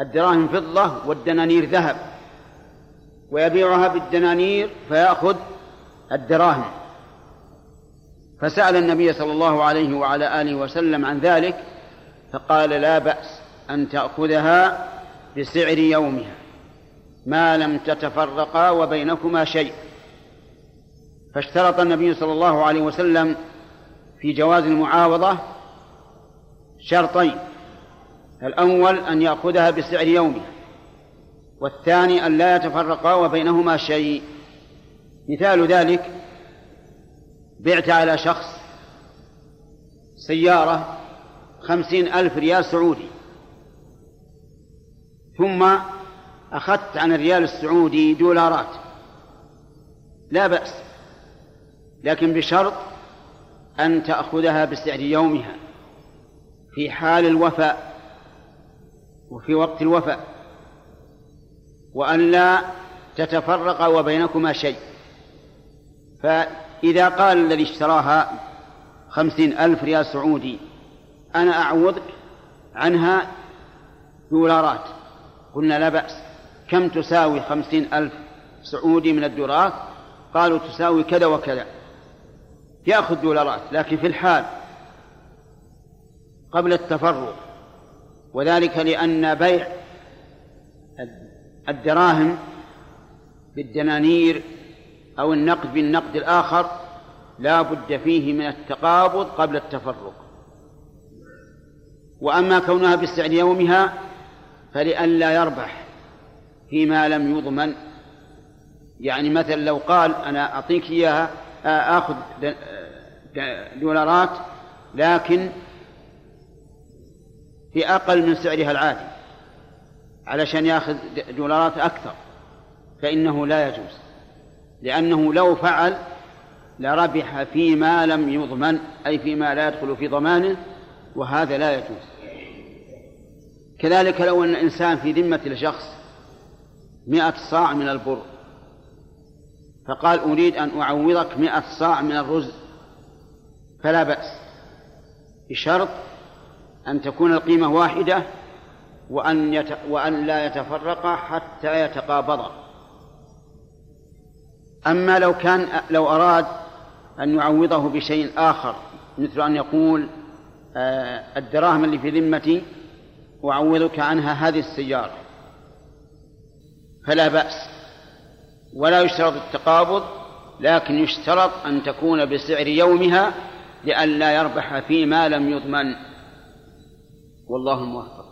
A: الدراهم فضة والدنانير ذهب. ويبيعها بالدنانير فيأخذ الدراهم. فسأل النبي صلى الله عليه وعلى آله وسلم عن ذلك فقال لا بأس أن تأخذها بسعر يومها ما لم تتفرقا وبينكما شيء. فاشترط النبي صلى الله عليه وسلم في جواز المعاوضة شرطين الأول أن يأخذها بسعر يومها والثاني أن لا يتفرقا وبينهما شيء. مثال ذلك بعت على شخص سيارة خمسين ألف ريال سعودي. ثم أخذت عن الريال السعودي دولارات. لا بأس. لكن بشرط أن تأخذها بسعر يومها. في حال الوفاء. وفي وقت الوفاء. وأن لا تتفرق وبينكما شيء. فإذا قال الذي اشتراها خمسين ألف ريال سعودي أنا أعوضك عنها دولارات. قلنا لا بأس. كم تساوي خمسين ألف سعودي من الدولارات؟ قالوا تساوي كذا وكذا. يأخذ دولارات لكن في الحال قبل التفرق وذلك لأن بيع الدراهم بالدنانير أو النقد بالنقد الآخر لا بد فيه من التقابض قبل التفرق وأما كونها بسعر يومها فلئلا يربح فيما لم يضمن. يعني مثلا لو قال أنا أعطيك إياها آخذ دولارات لكن في أقل من سعرها العادي علشان ياخذ دولارات أكثر فإنه لا يجوز لأنه لو فعل لربح فيما لم يضمن أي فيما لا يدخل في ضمانه وهذا لا يجوز. كذلك لو أن الإنسان في ذمة لشخص مئة صاع من البر فقال أريد أن أعوضك مئة صاع من الرز فلا بأس بشرط أن تكون القيمة واحدة وأن, يت... وأن لا يتفرقا حتى يتقابضا أما لو كان لو أراد أن يعوضه بشيء آخر مثل أن يقول آه الدراهم اللي في ذمتي أعوضك عنها هذه السيارة. فلا بأس. ولا يشترط التقابض لكن يشترط أن تكون بسعر يومها لئلا يربح فيما لم يضمن. والله موفق.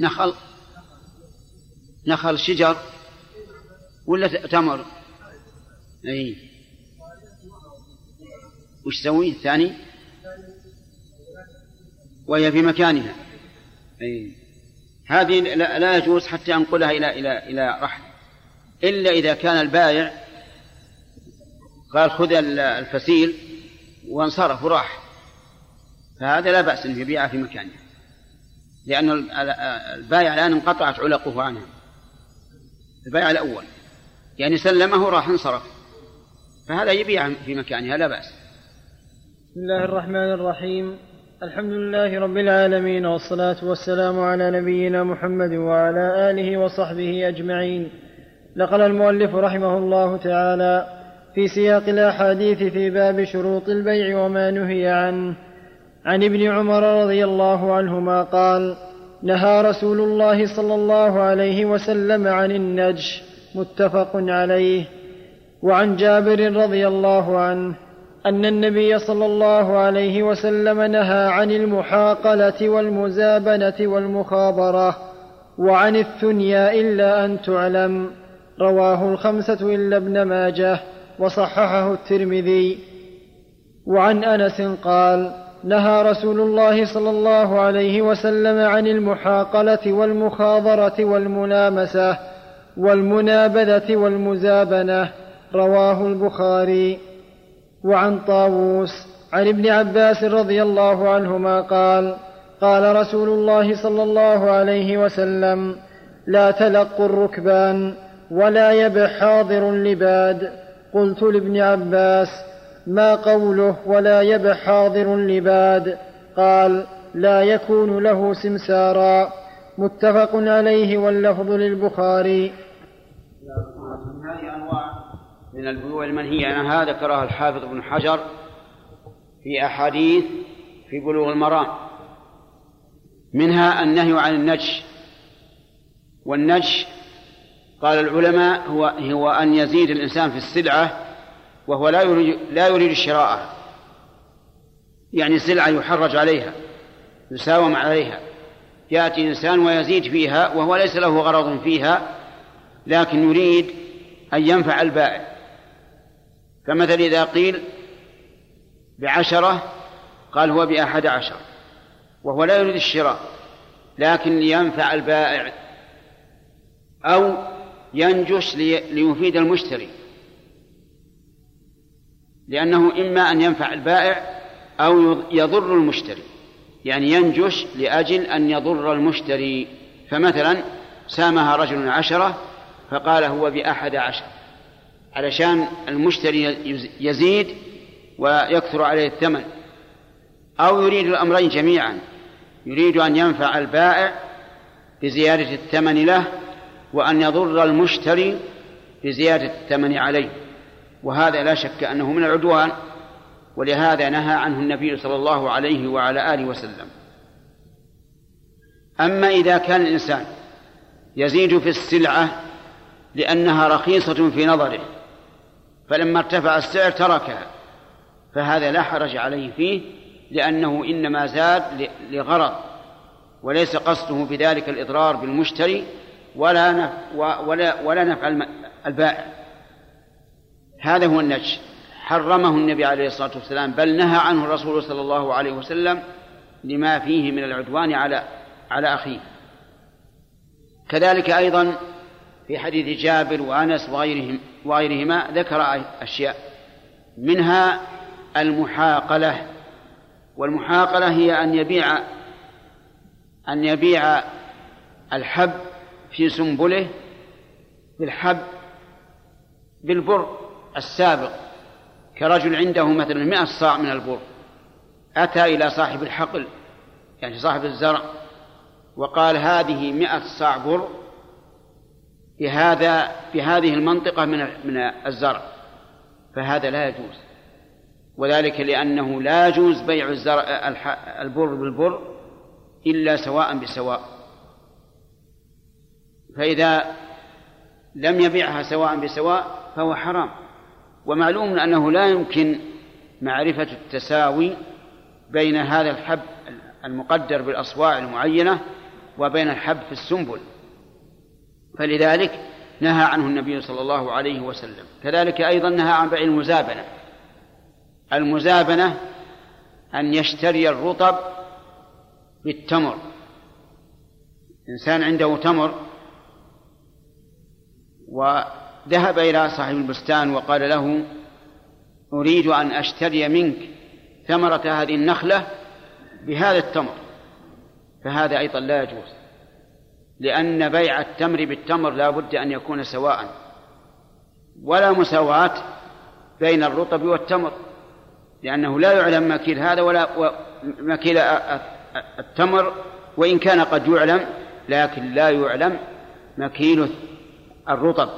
A: نخل. نخل شجر. ولا تمر. اي وش تسوي؟ الثاني وهي في مكانها. أي هذه لا يجوز حتى أنقلها إلى إلى إلى رحل. إلا إذا كان البائع قال خذ الفسيل وانصرف وراح. فهذا لا بأس أن يبيعها في مكانه لأن البائع الآن انقطعت علقه عنه البائع الأول. يعني سلمه راح انصرف. فهذا يبيع في مكانها لا بأس.
B: بسم الله الرحمن الرحيم. الحمد لله رب العالمين والصلاة والسلام على نبينا محمد وعلى آله وصحبه أجمعين. نقل المؤلف رحمه الله تعالى في سياق الأحاديث في باب شروط البيع وما نهي عنه. عن ابن عمر رضي الله عنهما قال نهى رسول الله صلى الله عليه وسلم عن النجش متفق عليه. وعن جابر رضي الله عنه أن النبي صلى الله عليه وسلم نهى عن المحاقلة والمزابنة والمخابرة وعن الثنيا إلا أن تعلم. رواه الخمسة إلا ابن ماجه وصححه الترمذي. وعن أنس قال نهى رسول الله صلى الله عليه وسلم عن المحاقلة والمخاضره والملامسة والمنابذة والمزابنة. رواه البخاري. وعن طاووس عن ابن عباس رضي الله عنهما قال قال رسول الله صلى الله عليه وسلم لا تلقوا الركبان ولا يبع حاضر لباد قلت لابن عباس ما قوله ولا يبع حاضر لباد قال لا يكون له سمسارا. متفق عليه واللفظ للبخاري.
A: من البيوع المنهية عنها ذكرها الحافظ ابن حجر في أحاديث في بلوغ المرام. منها النهي عن النجش. والنجش قال العلماء هو هو أن يزيد الإنسان في السلعة وهو لا يريد لا يريد شراءها. يعني سلعة يحرج عليها يساوم عليها. يأتي إنسان ويزيد فيها وهو ليس له غرض فيها لكن يريد أن ينفع البائع. فمثل إذا قيل بعشرة قال هو بأحد عشر وهو لا يريد الشراء لكن لينفع البائع أو ينجش ليفيد المشتري. لأنه إما أن ينفع البائع أو يضر المشتري يعني ينجش لأجل أن يضر المشتري. فمثلا سامها رجل عشرة فقال هو بأحد عشر. علشان المشتري يزيد ويكثر عليه الثمن. أو يريد الأمرين جميعا. يريد أن ينفع البائع بزيادة الثمن له وأن يضر المشتري بزيادة الثمن عليه. وهذا لا شك أنه من العدوان ولهذا نهى عنه النبي صلى الله عليه وعلى آله وسلم. أما إذا كان الإنسان يزيد في السلعة لأنها رخيصة في نظره فلما ارتفع السعر تركها. فهذا لا حرج عليه فيه لأنه إنما زاد لغرض وليس قصده بذلك الإضرار بالمشتري ولا نفع ولا ولا نفع البائع. هذا هو النجش. حرمه النبي عليه الصلاة والسلام بل نهى عنه الرسول صلى الله عليه وسلم لما فيه من العدوان على على أخيه. كذلك أيضا في حديث جابر وأنس وغيرهم وغيرهما ذكر أشياء. منها المحاقلة. والمحاقلة هي أن يبيع أن يبيع الحب في سنبله بالحب بالبر السابق. كرجل عنده مثلا مئة صاع من البر. أتى إلى صاحب الحقل يعني صاحب الزرع وقال هذه مئة صاع بر بهذا بهذه المنطقة من من الزرع فهذا لا يجوز. وذلك لأنه لا يجوز بيع الزرع البر بالبر إلا سواء بسواء. فإذا لم يبيعها سواء بسواء فهو حرام. ومعلوم أنه لا يمكن معرفة التساوي بين هذا الحب المقدر بالأصواع المعينة وبين الحب في السنبل. فلذلك نهى عنه النبي صلى الله عليه وسلم. كذلك أيضا نهى عن بيع المزابنة. المزابنة أن يشتري الرطب بالتمر. إنسان عنده تمر وذهب إلى صاحب البستان وقال له أريد أن أشتري منك ثمرة هذه النخلة بهذا التمر. فهذا أيضا لا يجوز. لأن بيع التمر بالتمر لا بد أن يكون سواء. ولا مساواة بين الرطب والتمر لأنه لا يعلم مكيل هذا ولا مكيل التمر وإن كان قد يعلم لكن لا يعلم مكيل الرطب.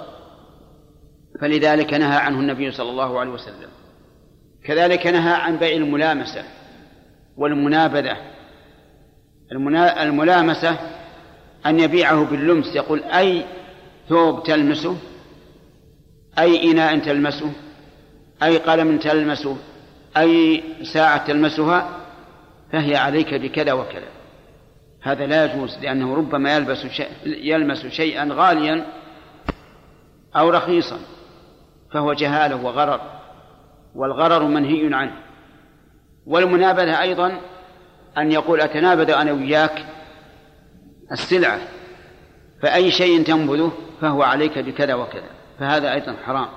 A: فلذلك نهى عنه النبي صلى الله عليه وسلم. كذلك نهى عن بيع الملامسة والمنابذة. الملامسة أن يبيعه باللمس يقول أي ثوب تلمسه؟ أي إناء تلمسه؟ أي قلم تلمسه؟ أي ساعة تلمسها؟ فهي عليك بكذا وكذا. هذا لا يجوز لأنه ربما يلبس شيء يلمس شيئا غاليا أو رخيصا فهو جهالة وغرر والغرر منهي عنه. والمنابذة أيضا أن يقول أتنابذ أنا وياك؟ السلعة فأي شيء تنبذه فهو عليك بكذا وكذا. فهذا أيضا حرام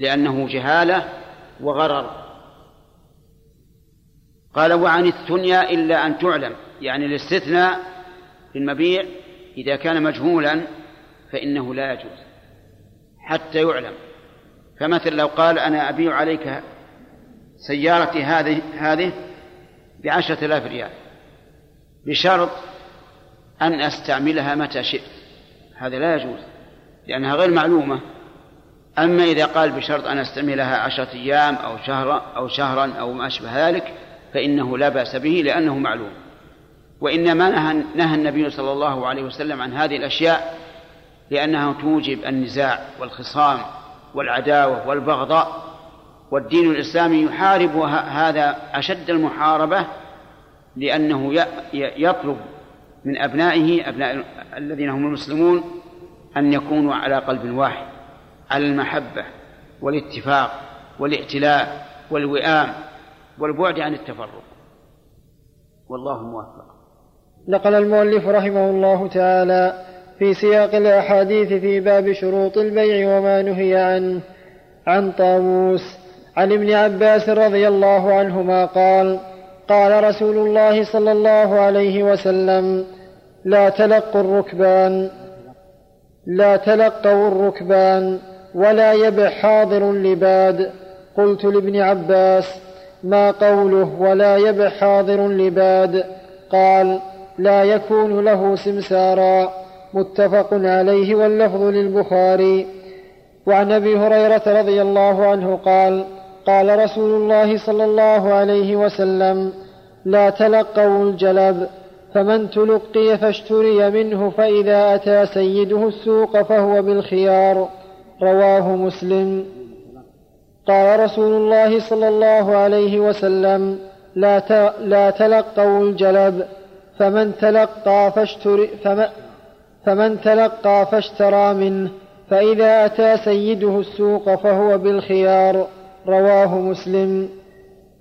A: لأنه جهالة وغرر. قال وعن الثنيا إلا أن تعلم. يعني الاستثناء في المبيع إذا كان مجهولا فإنه لا يجوز حتى يعلم. فمثل لو قال أنا أبيع عليك سيارتي هذه هذه بعشرة آلاف ريال بشرط أن أستعملها متى شئت. هذا لا يجوز لأنها غير معلومة. أما إذا قال بشرط أن أستعملها عشرة أيام أو شهرا أو شهرا أو ما أشبه ذلك فإنه لا بأس به لأنه معلوم. وإنما نهى, نهى النبي صلى الله عليه وسلم عن هذه الأشياء لأنها توجب النزاع والخصام والعداوة والبغضاء. والدين الإسلامي يحارب هذا أشد المحاربة لأنه يطلب من أبنائه أبناء الذين هم المسلمون أن يكونوا على قلب واحد على المحبة والاتفاق والائتلاف والوئام والبعد عن التفرق. والله موفق.
B: نقل المؤلف رحمه الله تعالى في سياق الأحاديث في باب شروط البيع وما نهي عنه. عن طاووس عن ابن عباس رضي الله عنهما قال قال رسول الله صلى الله عليه وسلم لا تلقوا الركبان لا تلقوا الركبان ولا يبع حاضر لباد قلت لابن عباس ما قوله ولا يبع حاضر لباد قال لا يكون له سمسارا. متفق عليه واللفظ للبخاري. وعن أبي هريرة رضي الله عنه قال قال رسول الله صلى الله عليه وسلم لا تلقوا الجلب فمن تلقي فاشتري منه فإذا أتى سيده السوق فهو بالخيار. رواه مسلم. قال رسول الله صلى الله عليه وسلم لا لا تلقوا الجلب فمن تلقى فاشتري فمن, فمن تلقى فاشترى منه فإذا أتى سيده السوق فهو بالخيار. رواه مسلم.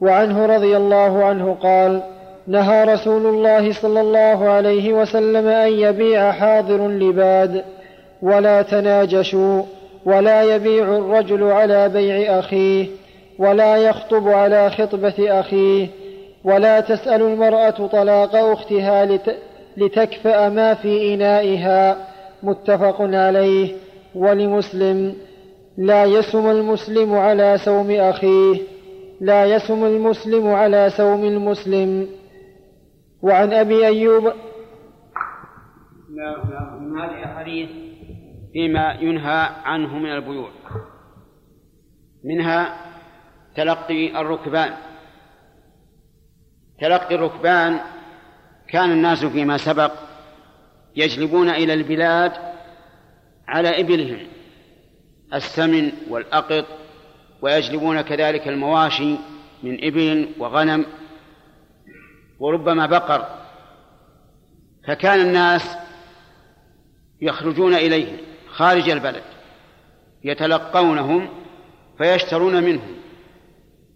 B: وعنه رضي الله عنه قال نهى رسول الله صلى الله عليه وسلم أن يبيع حاضر لباد. ولا تناجشوا ولا يبيع الرجل على بيع أخيه ولا يخطب على خطبة أخيه ولا تسأل المرأة طلاق أختها لت... لتكفأ ما في إنائها. متفق عليه. ولمسلم. لا يسم المسلم على سوم أخيه لا يسم المسلم على سوم المسلم. وعن أبي أيوب
A: من هذه الأحاديث فيما ينهى عنه من البيوع. منها تلقي الركبان. تلقي الركبان كان الناس فيما سبق يجلبون إلى البلاد على إبلهم. السمن والأقط ويجلبون كذلك المواشي من إبل وغنم وربما بقر. فكان الناس يخرجون إليهم خارج البلد يتلقونهم فيشترون منهم.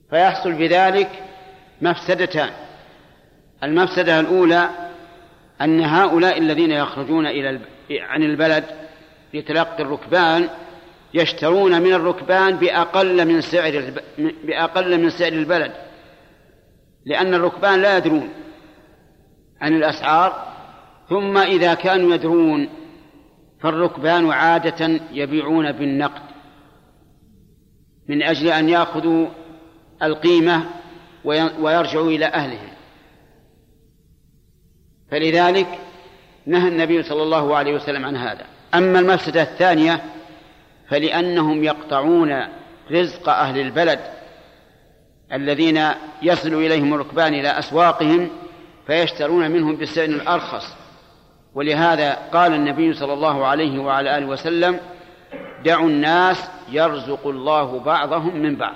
A: فيحصل بذلك مفسدتان المفسدة الأولى أن هؤلاء الذين يخرجون إلى عن البلد لتلقي الركبان يشترون من الركبان بأقل من سعر بأقل من سعر البلد. لأن الركبان لا يدرون عن الأسعار ثم إذا كانوا يدرون فالركبان عادة يبيعون بالنقد. من أجل أن يأخذوا القيمة ويرجعوا إلى أهلهم. فلذلك نهى النبي صلى الله عليه وسلم عن هذا. أما المفسدة الثانية فلأنهم يقطعون رزق أهل البلد الذين يصل إليهم الركبان إلى أسواقهم فيشترون منهم بالسعر الأرخص. ولهذا قال النبي صلى الله عليه وعلى آله وسلم دعوا الناس يرزق الله بعضهم من بعض.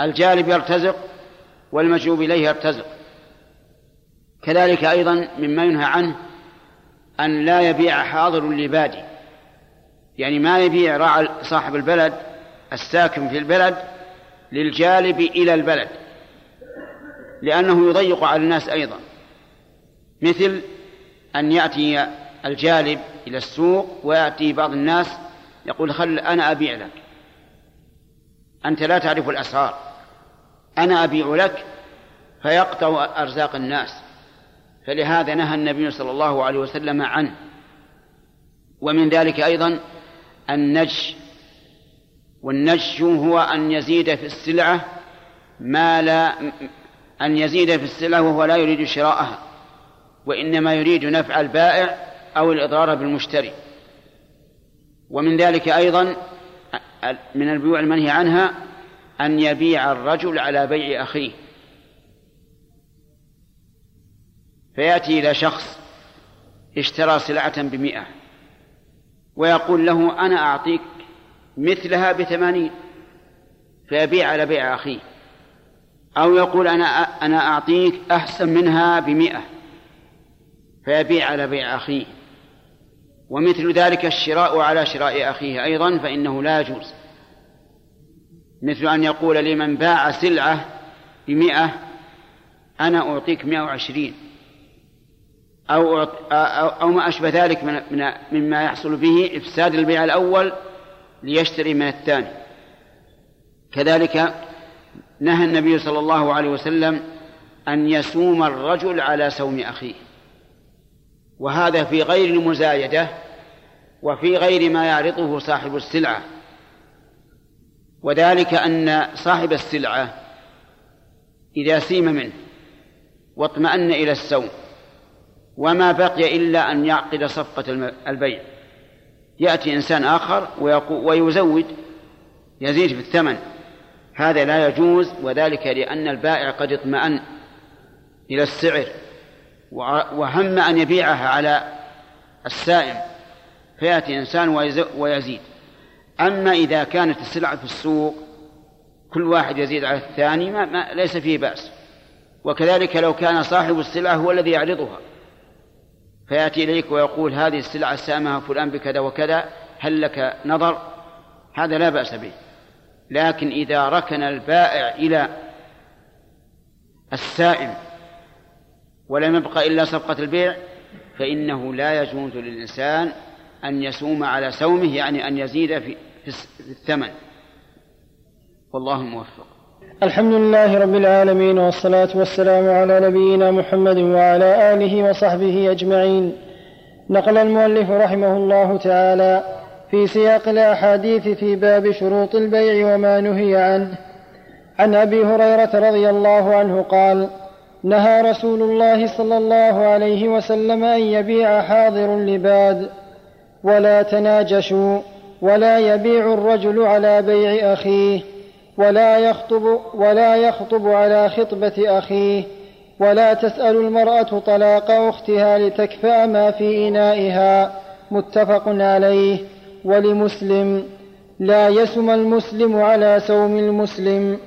A: الجالب يرتزق والمجلوب إليه يرتزق. كذلك أيضا مما ينهى عنه أن لا يبيع حاضر لبادي. يعني ما يبيع راعي صاحب البلد الساكن في البلد للجالب إلى البلد. لأنه يضيق على الناس أيضا. مثل أن يأتي الجالب إلى السوق ويأتي بعض الناس يقول خل أنا أبيع لك. أنت لا تعرف الأسعار. أنا أبيع لك فيقطع أرزاق الناس. فلهذا نهى النبي صلى الله عليه وسلم عنه. ومن ذلك أيضا النج والنج هو أن يزيد في السلعة ما لا أن يزيد في السلعة وهو لا يريد شراءها وإنما يريد نفع البائع أو الإضرار بالمشتري. ومن ذلك أيضا من البيوع المنهي عنها أن يبيع الرجل على بيع أخيه. فيأتي إلى شخص اشترى سلعة بمئة. ويقول له أنا أعطيك مثلها بثمانين فيبيع على بيع أخيه. أو يقول أنا أنا أعطيك أحسن منها بمئة فيبيع على بيع أخيه. ومثل ذلك الشراء على شراء أخيه أيضا فإنه لا يجوز. مثل أن يقول لمن باع سلعة بمئة أنا أعطيك مئة وعشرين. أو, أو ما أشبه ذلك من مما يحصل به إفساد البيع الأول ليشتري من الثاني. كذلك نهى النبي صلى الله عليه وسلم أن يسوم الرجل على سوم أخيه. وهذا في غير المزايدة وفي غير ما يعرضه صاحب السلعة. وذلك أن صاحب السلعة إذا سيم منه واطمأن إلى السوم وما بقي إلا أن يعقد صفقة البيع. يأتي إنسان آخر ويزود يزيد في الثمن. هذا لا يجوز وذلك لأن البائع قد اطمأن إلى السعر وهم أن يبيعها على السائم فيأتي إنسان ويزيد. أما إذا كانت السلعة في السوق كل واحد يزيد على الثاني ما, ليس فيه بأس. وكذلك لو كان صاحب السلعة هو الذي يعرضها. فيأتي إليك ويقول هذه السلعة سامها فلان بكذا وكذا هل لك نظر؟ هذا لا بأس به. لكن إذا ركن البائع إلى السائم ولم يبقى إلا صفقة البيع فإنه لا يجوز للإنسان أن يسوم على سومه يعني أن يزيد في الثمن. والله موفق
B: الحمد لله رب العالمين والصلاة والسلام على نبينا محمد وعلى آله وصحبه أجمعين. نقل المؤلف رحمه الله تعالى في سياق الأحاديث في باب شروط البيع وما نهي عنه. عن أبي هريرة رضي الله عنه قال نهى رسول الله صلى الله عليه وسلم أن يبيع حاضر لباد ولا تناجشوا ولا يبيع الرجل على بيع أخيه. ولا يخطب ولا يخطب على خطبة أخيه ولا تسأل المرأة طلاق أختها لتكفأ ما في إنائها. متفق عليه. ولمسلم لا يسم المسلم على سوم المسلم.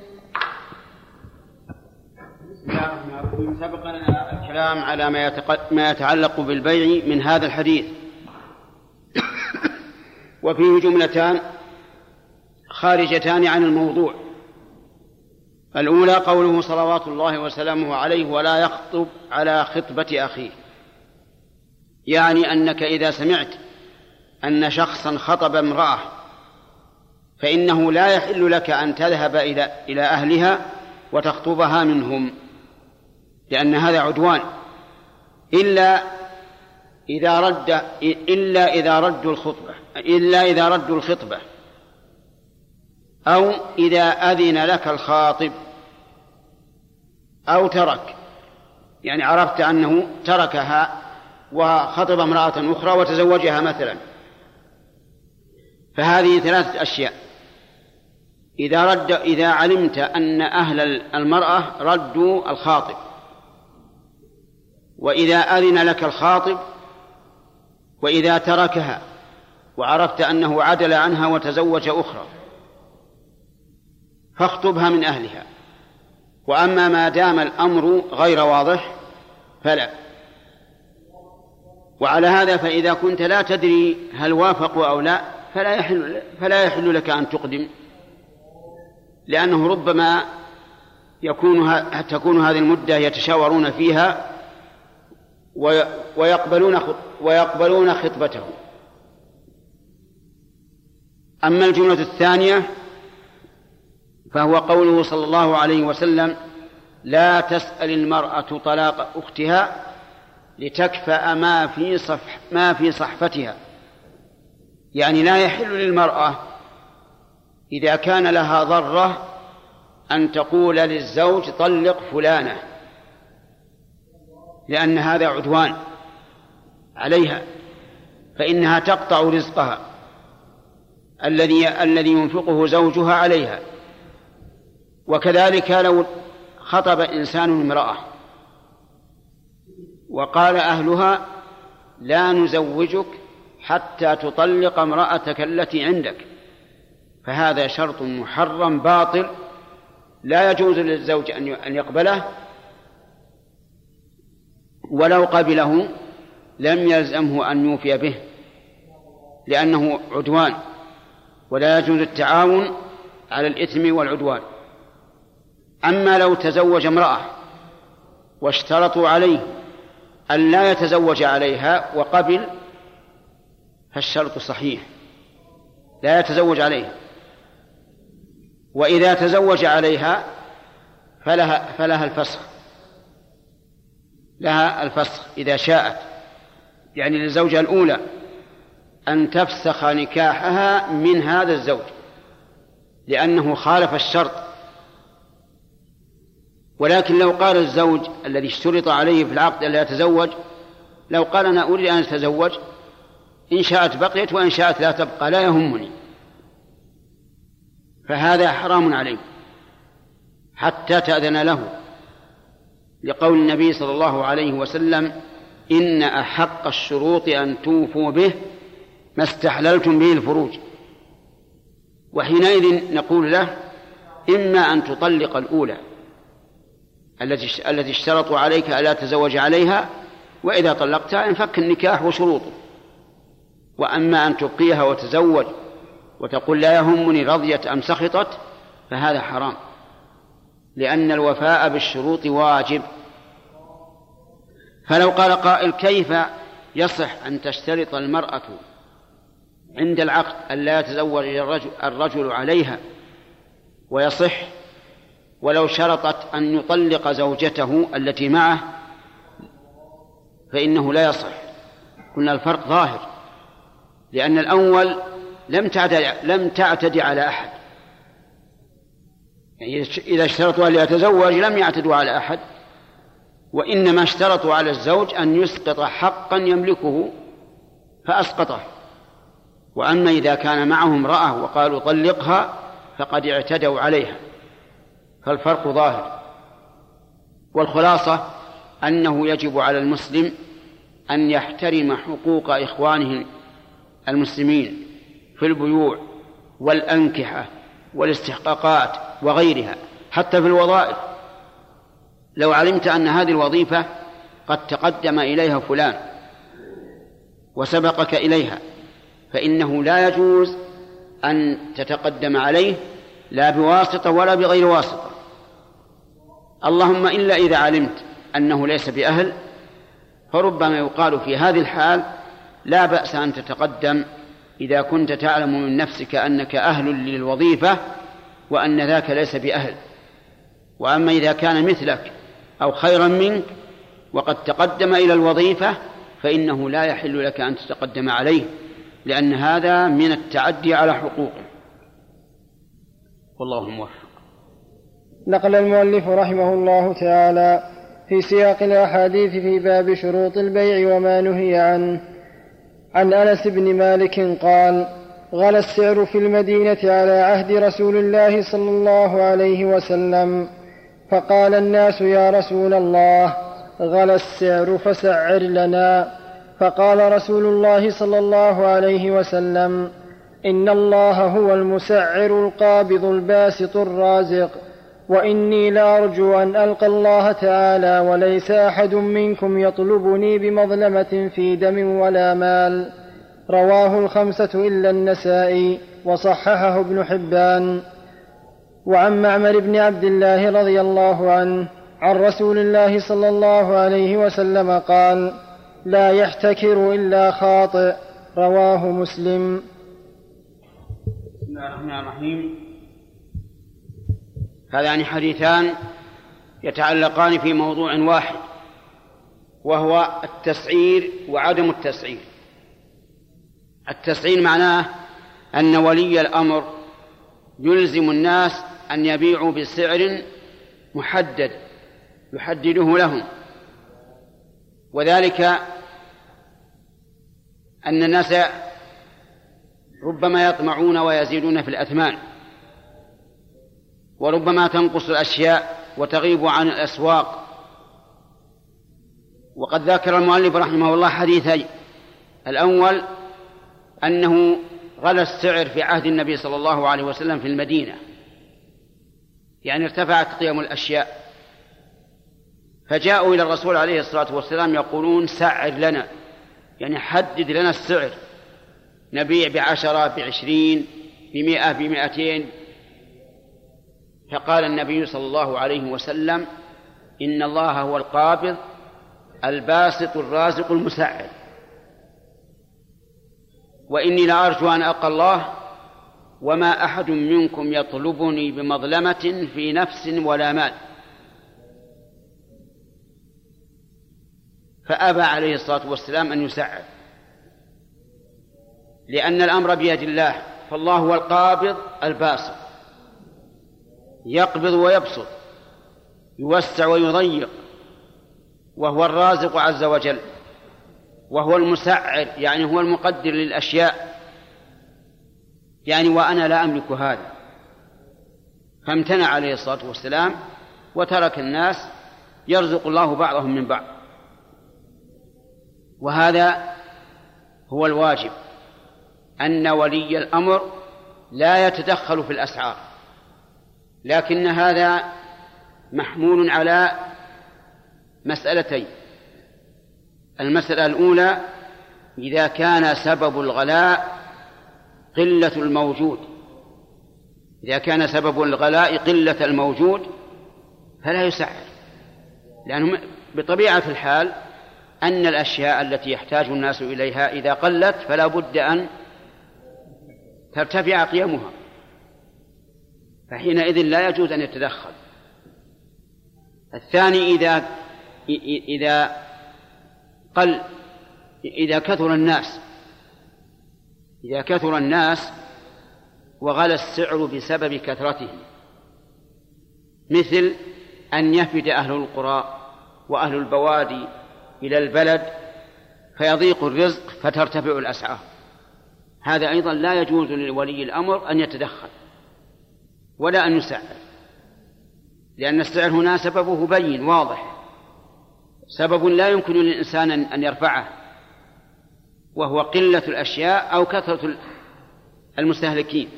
A: سبق لنا الكلام على ما, ما يتعلق بالبيع من هذا الحديث. وفيه جملتان خارجتان عن الموضوع. الأولى قوله صلوات الله وسلامه عليه ولا يخطب على خطبة أخيه. يعني أنك إذا سمعت أن شخصا خطب امرأة فإنه لا يحل لك أن تذهب إلى إلى أهلها وتخطبها منهم لأن هذا عدوان. إلا إذا رد إلا إذا ردوا الخطبة إلا إذا ردوا الخطبة. أو إذا أذن لك الخاطب أو ترك. يعني عرفت أنه تركها وخطب امرأة أخرى وتزوجها مثلا. فهذه ثلاثة أشياء. إذا رد إذا علمت أن أهل المرأة ردوا الخاطب. وإذا أذن لك الخاطب وإذا تركها وعرفت أنه عدل عنها وتزوج أخرى. فاخطبها من أهلها. وأما ما دام الأمر غير واضح فلا. وعلى هذا فإذا كنت لا تدري هل وافقوا أو لا فلا يحل فلا يحل لك أن تقدم. لأنه ربما يكون تكون هذه المدة يتشاورون فيها ويقبلون ويقبلون خطبته. أما الجملة الثانية فهو قوله صلى الله عليه وسلم لا تسأل المرأة طلاق أختها لتكفأ ما في صفح ما في صحفتها. يعني لا يحل للمرأة إذا كان لها ضرة أن تقول للزوج طلق فلانة لأن هذا عدوان عليها فإنها تقطع رزقها الذي الذي ينفقه زوجها عليها. وكذلك لو خطب إنسان امرأة. وقال أهلها لا نزوجك حتى تطلق امرأتك التي عندك. فهذا شرط محرم باطل. لا يجوز للزوج أن يقبله. ولو قبله لم يلزمه أن يوفي به لأنه عدوان. ولا يجوز التعاون على الإثم والعدوان. أما لو تزوج امرأة واشترطوا عليه أن لا يتزوج عليها وقبل فالشرط صحيح لا يتزوج عليها وإذا تزوج عليها فلها فلها الفسخ لها الفسخ إذا شاءت. يعني للزوجة الأولى أن تفسخ نكاحها من هذا الزوج لأنه خالف الشرط. ولكن لو قال الزوج الذي اشترط عليه في العقد ألا يتزوج لو قال أنا أريد أن أتزوج إن شاءت بقيت وإن شاءت لا تبقى لا يهمني. فهذا حرام عليه حتى تأذن له. لقول النبي صلى الله عليه وسلم إن أحق الشروط أن توفوا به ما استحللتم به الفروج. وحينئذ نقول له إما أن تطلق الأولى التي التي اشترطوا عليك ألا تزوج عليها وإذا طلقتها انفك النكاح وشروطه. وأما أن تبقيها وتزوج وتقول لا يهمني رضيت أم سخطت فهذا حرام. لأن الوفاء بالشروط واجب. فلو قال قائل كيف يصح أن تشترط المرأة عند العقد أن لا يتزوج الرجل, الرجل عليها ويصح ولو شرطت أن يطلق زوجته التي معه فإنه لا يصح. قلنا الفرق ظاهر لأن الأول لم تعتدي لم تعتدي على أحد. يعني إذا اشترطوا أن يتزوج لم يعتدوا على أحد. وإنما اشترطوا على الزوج أن يسقط حقا يملكه فأسقطه. وأما إذا كان معه امرأة وقالوا طلقها فقد اعتدوا عليها. فالفرق ظاهر. والخلاصة أنه يجب على المسلم أن يحترم حقوق إخوانه المسلمين في البيوع والأنكحة والاستحقاقات وغيرها حتى في الوظائف. لو علمت أن هذه الوظيفة قد تقدم إليها فلان وسبقك إليها فإنه لا يجوز أن تتقدم عليه لا بواسطة ولا بغير واسطة. اللهم إلا إذا علمت أنه ليس بأهل فربما يقال في هذه الحال لا بأس أن تتقدم إذا كنت تعلم من نفسك أنك أهل للوظيفة وأن ذاك ليس بأهل. وأما إذا كان مثلك أو خيرا منك وقد تقدم إلى الوظيفة فإنه لا يحل لك أن تتقدم عليه لأن هذا من التعدي على حقوقه. والله موفق.
B: نقل المؤلف رحمه الله تعالى في سياق الأحاديث في باب شروط البيع وما نهي عنه. عن أنس بن مالك قال غلى السعر في المدينة على عهد رسول الله صلى الله عليه وسلم فقال الناس يا رسول الله غلى السعر فسعر لنا. فقال رسول الله صلى الله عليه وسلم إن الله هو المسعر القابض الباسط الرازق. وإني لأرجو أن ألقى الله تعالى وليس أحد منكم يطلبني بمظلمة في دم ولا مال. رواه الخمسة إلا النسائي وصححه ابن حبان. وعن معمر بن عبد الله رضي الله عنه عن رسول الله صلى الله عليه وسلم قال لا يحتكر إلا خاطئ. رواه مسلم.
A: بسم الله الرحمن الرحيم. هذان حديثان يتعلقان في موضوع واحد وهو التسعير وعدم التسعير. التسعير معناه أن ولي الأمر يلزم الناس أن يبيعوا بسعر محدد يحدده لهم. وذلك أن الناس ربما يطمعون ويزيدون في الأثمان. وربما تنقص الأشياء وتغيب عن الأسواق. وقد ذكر المؤلف رحمه الله حديثي الأول أنه غلى السعر في عهد النبي صلى الله عليه وسلم في المدينة. يعني ارتفعت قيم الأشياء. فجاءوا إلى الرسول عليه الصلاة والسلام يقولون سعر لنا. يعني حدد لنا السعر. نبيع بعشرة بعشرين بمئة بمئتين. فقال النبي صلى الله عليه وسلم إن الله هو القابض الباسط الرازق المسعر وإني لأرجو أن ألقى الله وما أحد منكم يطلبني بمظلمة في نفس ولا مال. فأبى عليه الصلاة والسلام أن يسعر لأن الأمر بيد الله فالله هو القابض الباسط. يقبض ويبسط يوسع ويضيق وهو الرازق عز وجل وهو المسعر يعني هو المقدر للأشياء. يعني وأنا لا أملك هذا. فامتنع عليه الصلاة والسلام وترك الناس يرزق الله بعضهم من بعض. وهذا هو الواجب أن ولي الأمر لا يتدخل في الأسعار. لكن هذا محمول على مسألتين. المسألة الأولى إذا كان سبب الغلاء قلة الموجود. إذا كان سبب الغلاء قلة الموجود فلا يسعر لأنه بطبيعة الحال أن الأشياء التي يحتاج الناس إليها إذا قلت فلا بد أن ترتفع قيمها. فحينئذ لا يجوز أن يتدخل. الثاني إذا إذا قل إذا كثر الناس إذا كثر الناس وغلى السعر بسبب كثرتهم. مثل أن يفد أهل القرى وأهل البوادي إلى البلد فيضيق الرزق فترتفع الأسعار. هذا أيضا لا يجوز لولي الأمر أن يتدخل. ولا أن يسعر لأن السعر هنا سببه بين واضح. سبب لا يمكن للإنسان أن يرفعه وهو قلة الأشياء أو كثرة المستهلكين.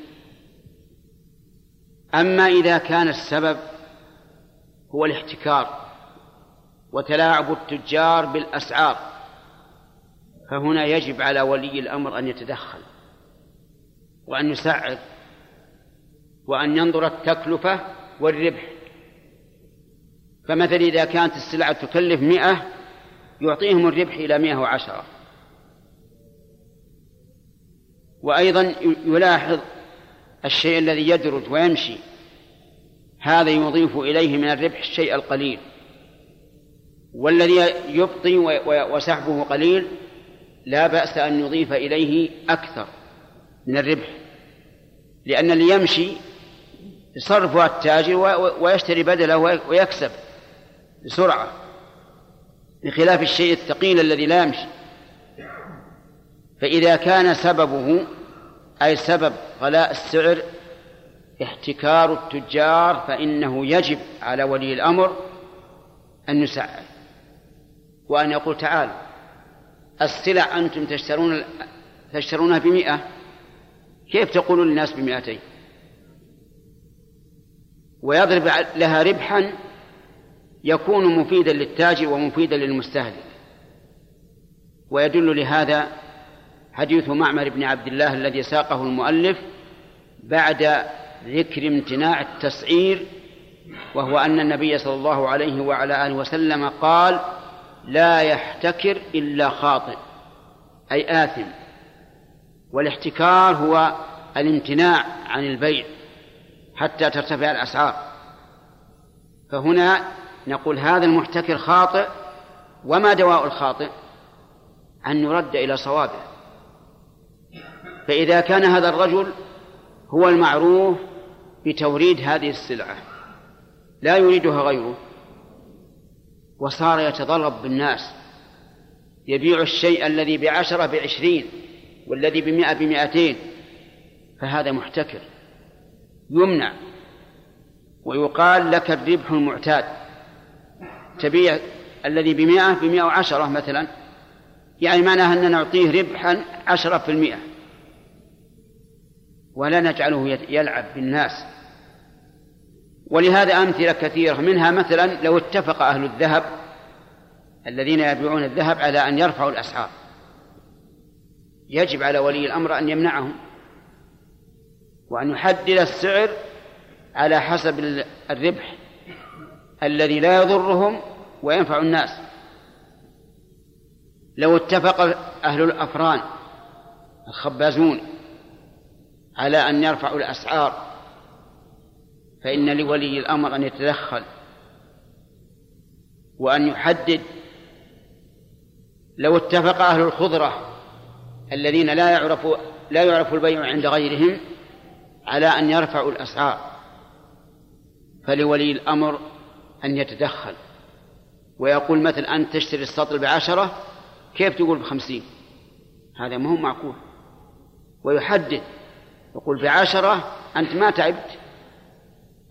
A: أما إذا كان السبب هو الاحتكار وتلاعب التجار بالأسعار فهنا يجب على ولي الأمر أن يتدخل وأن يسعر وأن ينظر التكلفة والربح. فمثلا إذا كانت السلعة تكلف مئة يعطيهم الربح إلى مئة وعشرة. وأيضا يلاحظ الشيء الذي يدرج ويمشي. هذا يضيف إليه من الربح الشيء القليل. والذي يبطي وسحبه قليل لا بأس أن يضيف إليه أكثر من الربح. لأن اللي يمشي يصرفها التاجر ويشتري بدله ويكسب بسرعة بخلاف الشيء الثقيل الذي لا يمشي. فإذا كان سببه أي سبب غلاء السعر احتكار التجار فإنه يجب على ولي الأمر أن يسعر وأن يقول تعال السلع أنتم تشترون تشترونها بمئة كيف تقولون للناس بمئتين؟ ويضرب لها ربحا يكون مفيدا للتاجر ومفيدا للمستهلك. ويدل لهذا حديث معمر بن عبد الله الذي ساقه المؤلف بعد ذكر امتناع التسعير وهو أن النبي صلى الله عليه وعلى آله وسلم قال لا يحتكر إلا خاطئ أي آثم. والاحتكار هو الامتناع عن البيع. حتى ترتفع الأسعار. فهنا نقول هذا المحتكر خاطئ وما دواء الخاطئ؟ أن يرد إلى صوابه. فإذا كان هذا الرجل هو المعروف بتوريد هذه السلعة لا يريدها غيره. وصار يتضرب بالناس. يبيع الشيء الذي بعشرة بعشرين والذي بمئة بمئتين فهذا محتكر. يمنع. ويقال لك الربح المعتاد. تبيع الذي بمئة بمئة وعشرة مثلا. يعني معناها أن نعطيه ربحا عشرة في المئة. ولا نجعله يلعب بالناس. ولهذا أمثلة كثيرة. منها مثلا لو اتفق أهل الذهب الذين يبيعون الذهب على أن يرفعوا الأسعار. يجب على ولي الأمر أن يمنعهم. وأن يحدد السعر على حسب الربح الذي لا يضرهم وينفع الناس. لو اتفق أهل الأفران الخبازون على أن يرفعوا الأسعار فإن لولي الأمر أن يتدخل وأن يحدد. لو اتفق أهل الخضرة الذين لا يعرف لا يعرف البيع عند غيرهم على أن يرفعوا الأسعار. فلولي الأمر أن يتدخل. ويقول مثل أنت تشتري السطل بعشرة كيف تقول بخمسين؟ هذا ما هو معقول. ويحدد يقول بعشرة أنت ما تعبت.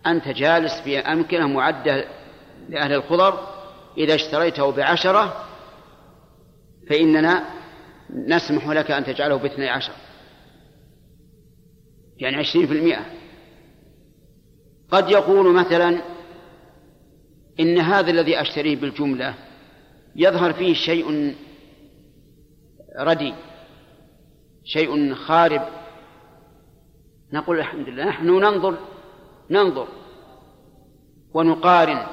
A: أنت جالس في أمكنة معدة لأهل الخضر إذا اشتريته بعشرة فإننا نسمح لك أن تجعله باثني عشر. يعني عشرين في المئة. قد يقول مثلا إن هذا الذي أشتريه بالجملة يظهر فيه شيء ردي شيء خارب. نقول الحمد لله نحن ننظر ننظر ونقارن.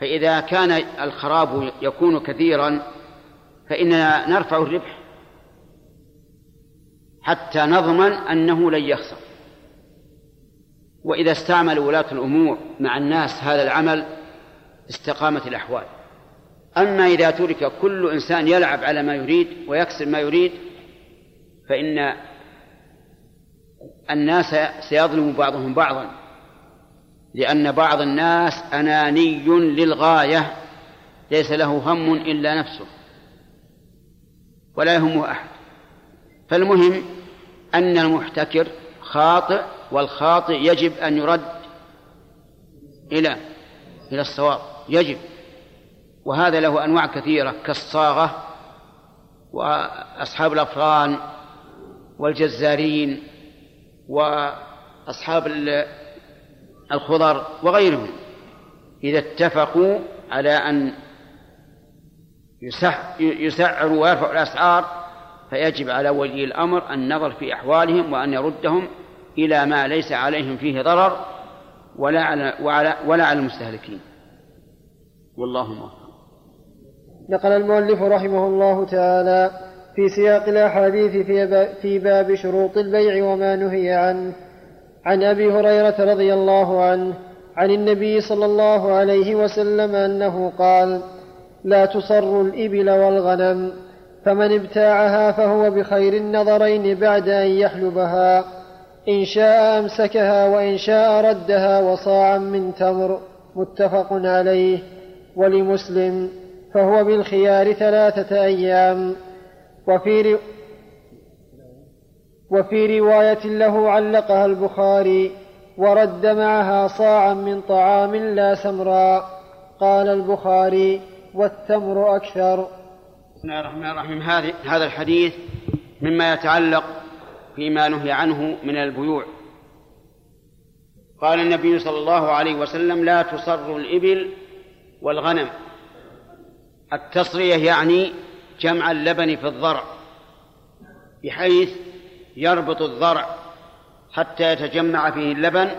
A: فإذا كان الخراب يكون كثيرا فإننا نرفع الربح حتى نضمن أنه لن يخسر. وإذا استعمل ولاة الأمور مع الناس هذا العمل استقامت الأحوال. أما إذا ترك كل إنسان يلعب على ما يريد ويكسب ما يريد فإن الناس سيظلم بعضهم بعضا لأن بعض الناس أناني للغاية ليس له هم إلا نفسه ولا يهمه أحد. فالمهم أن المحتكر خاطئ والخاطئ يجب أن يرد إلى إلى الصواب يجب. وهذا له أنواع كثيرة كالصاغة وأصحاب الأفران والجزارين وأصحاب الخضر وغيرهم. إذا اتفقوا على أن يسعروا ويرفعوا الأسعار فيجب على ولي الأمر النظر في أحوالهم وأن يردهم إلى ما ليس عليهم فيه ضرر ولا على ولا على المستهلكين. والله موفق.
B: نقل المؤلف رحمه الله تعالى في سياق الأحاديث في باب شروط البيع وما نهي عنه. عن أبي هريرة رضي الله عنه عن النبي صلى الله عليه وسلم أنه قال لا تصر الإبل والغنم فمن ابتاعها فهو بخير النظرين بعد أن يحلبها. إن شاء أمسكها وإن شاء ردها وصاعا من تمر متفق عليه ولمسلم فهو بالخيار ثلاثة أيام وفي وفي رواية له علقها البخاري ورد معها صاعا من طعام لا سمراء قال البخاري والتمر أكثر.
A: بسم الله الرحمن الرحيم. هذا الحديث مما يتعلق فيما نهي عنه من البيوع. قال النبي صلى الله عليه وسلم لا تصر الإبل والغنم. التصرية يعني جمع اللبن في الضرع بحيث يربط الضرع حتى يتجمع فيه اللبن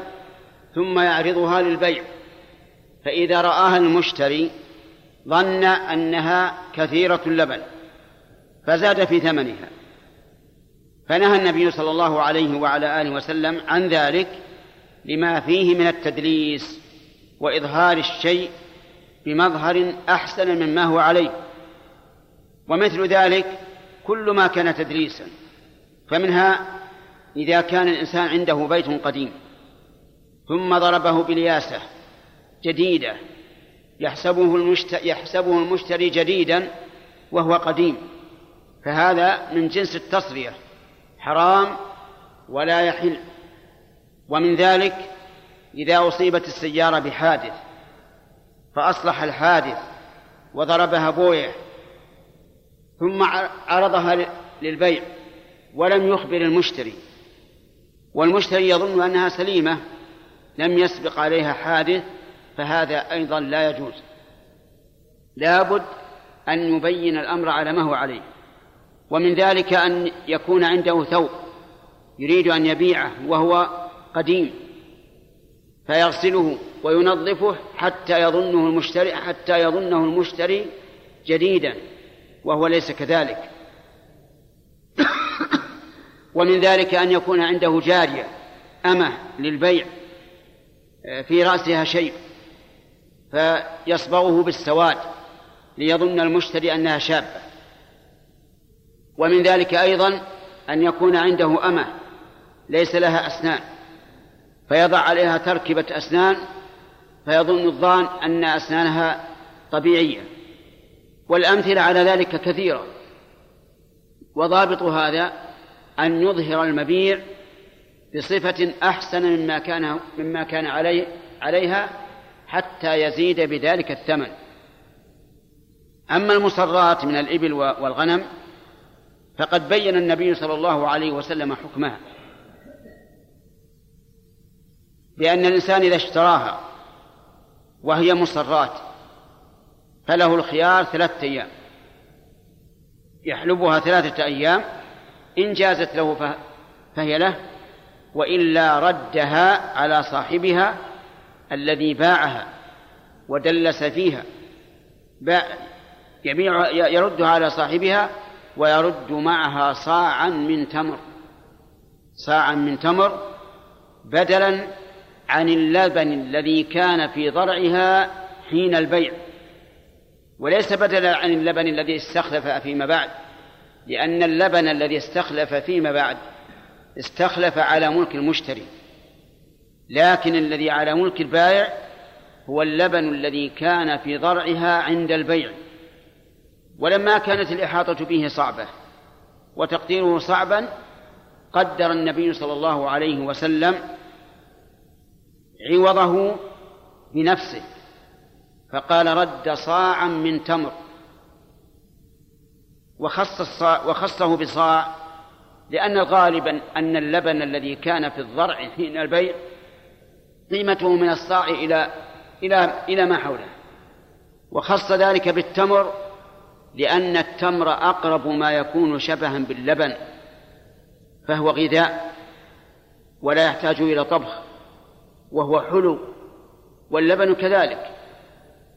A: ثم يعرضها للبيع. فإذا رآها المشتري ظن أنها كثيرة اللبن فزاد في ثمنها. فنهى النبي صلى الله عليه وعلى آله وسلم عن ذلك لما فيه من التدليس وإظهار الشيء بمظهر أحسن مما هو عليه. ومثل ذلك كل ما كان تدليسا. فمنها إذا كان الإنسان عنده بيت قديم ثم ضربه بلياسة جديدة يحسبه المشتري, يحسبه المشتري جديدا وهو قديم. فهذا من جنس التصرية حرام ولا يحل. ومن ذلك إذا أصيبت السيارة بحادث فأصلح الحادث وضربها بويه ثم عرضها للبيع ولم يخبر المشتري. والمشتري يظن أنها سليمة لم يسبق عليها حادث فهذا أيضا لا يجوز. لابد أن يبين الأمر على ما هو عليه. ومن ذلك أن يكون عنده ثوب يريد أن يبيعه وهو قديم فيغسله وينظفه حتى يظنه المشتري حتى يظنه المشتري جديدا وهو ليس كذلك. *coughs* ومن ذلك أن يكون عنده جارية أمة للبيع في رأسها شيء فيصبغه بالسواد ليظن المشتري أنها شابة. ومن ذلك أيضا أن يكون عنده أمة ليس لها أسنان فيضع عليها تركبة أسنان فيظن الظان أن أسنانها طبيعية. والأمثلة على ذلك كثيرة. وضابط هذا أن يظهر المبيع بصفة أحسن مما كان مما كان عليه عليها حتى يزيد بذلك الثمن. أما المصرات من الإبل والغنم فقد بين النبي صلى الله عليه وسلم حكمها بأن الإنسان إذا اشتراها وهي مصرات فله الخيار ثلاثة أيام. يحلبها ثلاثة أيام إن جازت له فهي له وإلا ردها على صاحبها الذي باعها ودلس فيها. يبيع يردها على صاحبها ويرد معها صاعا من تمر. صاعا من تمر بدلا عن اللبن الذي كان في ضرعها حين البيع. وليس بدلا عن اللبن الذي استخلف فيما بعد لأن اللبن الذي استخلف فيما بعد استخلف على ملك المشتري. لكن الذي على ملك البائع هو اللبن الذي كان في ضرعها عند البيع. ولما كانت الإحاطة به صعبة وتقديره صعبا قدر النبي صلى الله عليه وسلم عوضه بنفسه فقال رد صاعا من تمر وخص الصاع وخصه بصاع لأن غالبا أن اللبن الذي كان في الضرع حين البيع قيمته من الصاع إلى إلى إلى ما حوله وخص ذلك بالتمر لأن التمر أقرب ما يكون شبها باللبن فهو غذاء ولا يحتاج إلى طبخ وهو حلو واللبن كذلك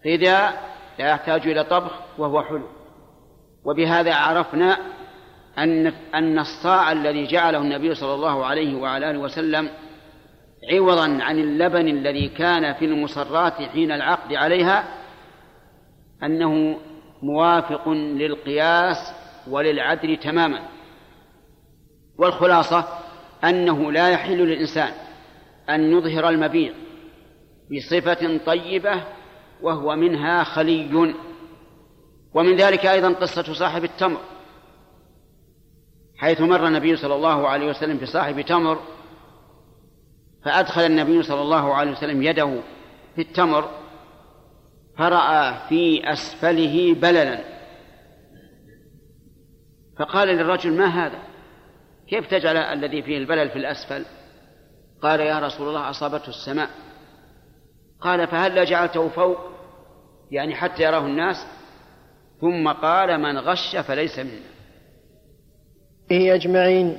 A: غذاء لا يحتاج إلى طبخ وهو حلو. وبهذا عرفنا أن أن الصاع الذي جعله النبي صلى الله عليه وعلى آله وسلم عوضا عن اللبن الذي كان في المصرات حين العقد عليها أنه موافق للقياس وللعدل تماما. والخلاصة أنه لا يحل للإنسان أن يظهر المبيع بصفة طيبة وهو منها خلي. ومن ذلك أيضا قصة صاحب التمر. حيث مر النبي صلى الله عليه وسلم بصاحب تمر فأدخل النبي صلى الله عليه وسلم يده في التمر فرأى في أسفله بللا. فقال للرجل ما هذا؟ كيف تجعل الذي فيه البلل في الأسفل؟ قال يا رسول الله أصابته السماء. قال فهل جعلته فوق؟ يعني حتى يراه الناس. ثم قال من غش فليس منا.
B: به أجمعين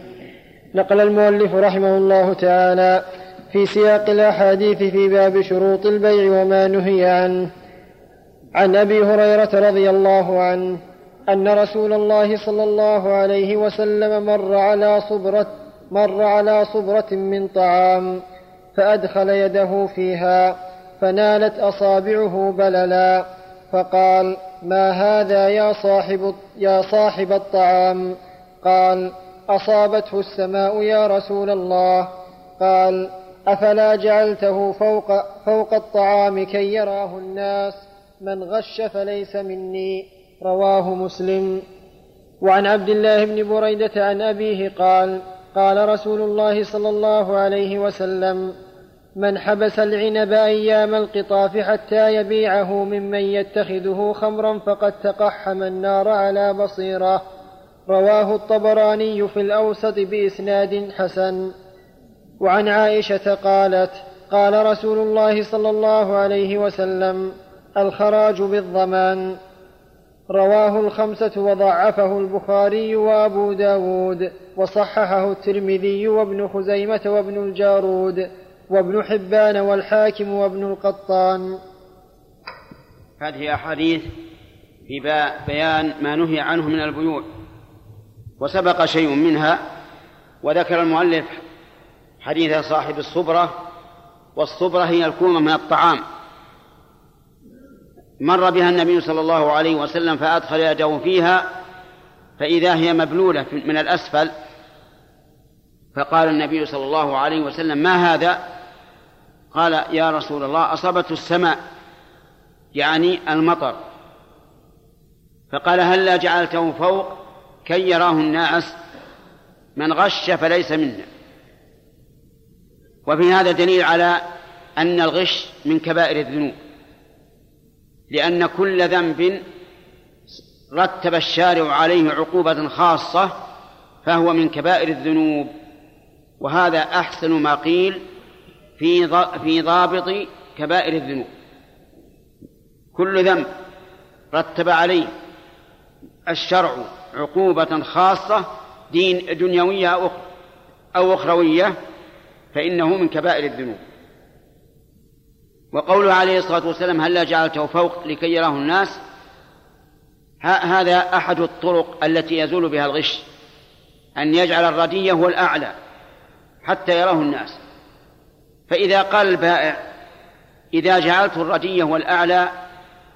B: نقل المؤلف رحمه الله تعالى في سياق الأحاديث في باب شروط البيع وما نهي عنه. عن أبي هريرة رضي الله عنه أن رسول الله صلى الله عليه وسلم مر على صبرة مر على صبرة من طعام فأدخل يده فيها فنالت أصابعه بللا فقال ما هذا يا صاحب يا صاحب الطعام؟ قال أصابته السماء يا رسول الله. قال أفلا جعلته فوق فوق الطعام كي يراه الناس؟ من غش فليس مني رواه مسلم. وعن عبد الله بن بريدة عن أبيه قال قال رسول الله صلى الله عليه وسلم من حبس العنب أيام القطاف حتى يبيعه ممن يتخذه خمرا فقد تقحم النار على بصيرة رواه الطبراني في الأوسط بإسناد حسن. وعن عائشة قالت قال رسول الله صلى الله عليه وسلم الخراج بالضمان. رواه الخمسة وضعفه البخاري وأبو داود وصححه الترمذي وابن خزيمة وابن الجارود وابن حبان والحاكم وابن القطان.
A: هذه أحاديث في بيان ما نهي عنه من البيوع. وسبق شيء منها وذكر المؤلف حديث صاحب الصبرة والصبرة هي الكومة من الطعام. مر بها النبي صلى الله عليه وسلم فأدخل يده فيها فإذا هي مبلولة من الأسفل فقال النبي صلى الله عليه وسلم ما هذا؟ قال يا رسول الله أصابته السماء يعني المطر. فقال هلا هل جعلته فوق؟ كي يراه الناس من غش فليس منا. وفي هذا دليل على أن الغش من كبائر الذنوب. لأن كل ذنب رتب الشارع عليه عقوبة خاصة فهو من كبائر الذنوب. وهذا أحسن ما قيل في في ضابط كبائر الذنوب. كل ذنب رتب عليه الشرع عقوبة خاصة دين دنيوية أو أخروية فإنه من كبائر الذنوب. وقوله عليه الصلاة والسلام هلا جعلته فوق لكي يراه الناس؟ هذا أحد الطرق التي يزول بها الغش أن يجعل الردي هو الأعلى حتى يراه الناس. فإذا قال البائع إذا جعلت الردي هو الأعلى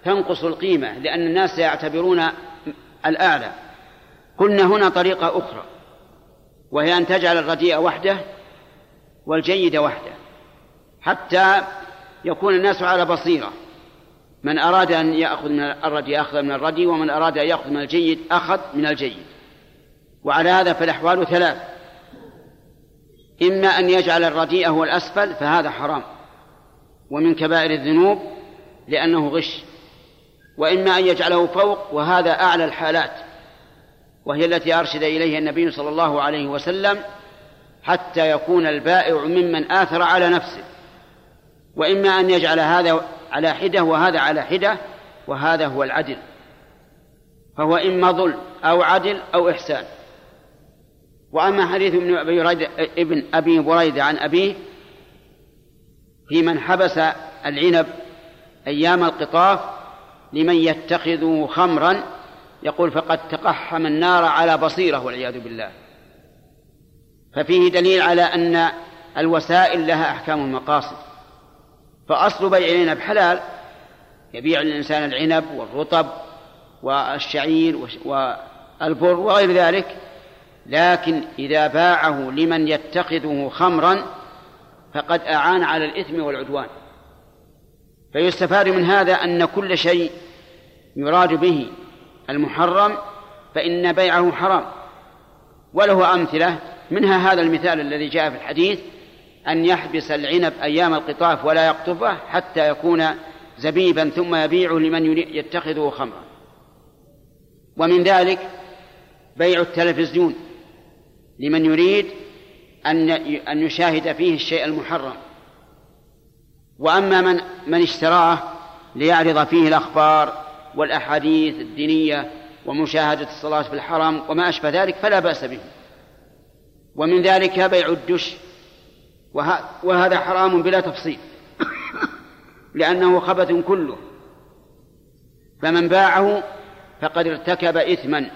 A: تنقص القيمة لأن الناس يعتبرون الأعلى. قلنا هنا طريقة أخرى وهي أن تجعل الرديء وحده والجيد وحده حتى يكون الناس على بصيرة. من أراد أن يأخذ من الردي أخذ من الردي ومن أراد أن يأخذ من الجيد أخذ من الجيد. وعلى هذا فالأحوال ثلاث. إما أن يجعل الرديء هو الأسفل فهذا حرام. ومن كبائر الذنوب لأنه غش. وإما أن يجعله فوق وهذا أعلى الحالات. وهي التي أرشد إليها النبي صلى الله عليه وسلم حتى يكون البائع ممن آثر على نفسه. وإما أن يجعل هذا على حدة وهذا على حدة وهذا هو العدل. فهو إما ظلم أو عدل أو إحسان. وأما حديث ابن أبي بريدة ابن أبي بريدة عن أبيه في من حبس العنب أيام القطاف لمن يتخذه خمرا يقول فقد تقحم النار على بصيرة والعياذ بالله. ففيه دليل على أن الوسائل لها أحكام المقاصد. فأصل بيع العنب حلال يبيع الإنسان العنب والرطب والشعير والبر وغير ذلك لكن إذا باعه لمن يتخذه خمرا فقد أعان على الإثم والعدوان. فيستفاد من هذا أن كل شيء يراد به المحرم فإن بيعه حرام. وله أمثلة منها هذا المثال الذي جاء في الحديث أن يحبس العنب أيام القطاف ولا يقطفه حتى يكون زبيبا ثم يبيعه لمن يتخذه خمرا. ومن ذلك بيع التلفزيون لمن يريد أن أن يشاهد فيه الشيء المحرم. وأما من من اشتراه ليعرض فيه الأخبار والأحاديث الدينية ومشاهدة الصلاة في الحرم وما أشبه ذلك فلا بأس به. ومن ذلك بيع الدش وهذا حرام بلا تفصيل. *coughs* لأنه خبث كله. فمن باعه فقد ارتكب إثما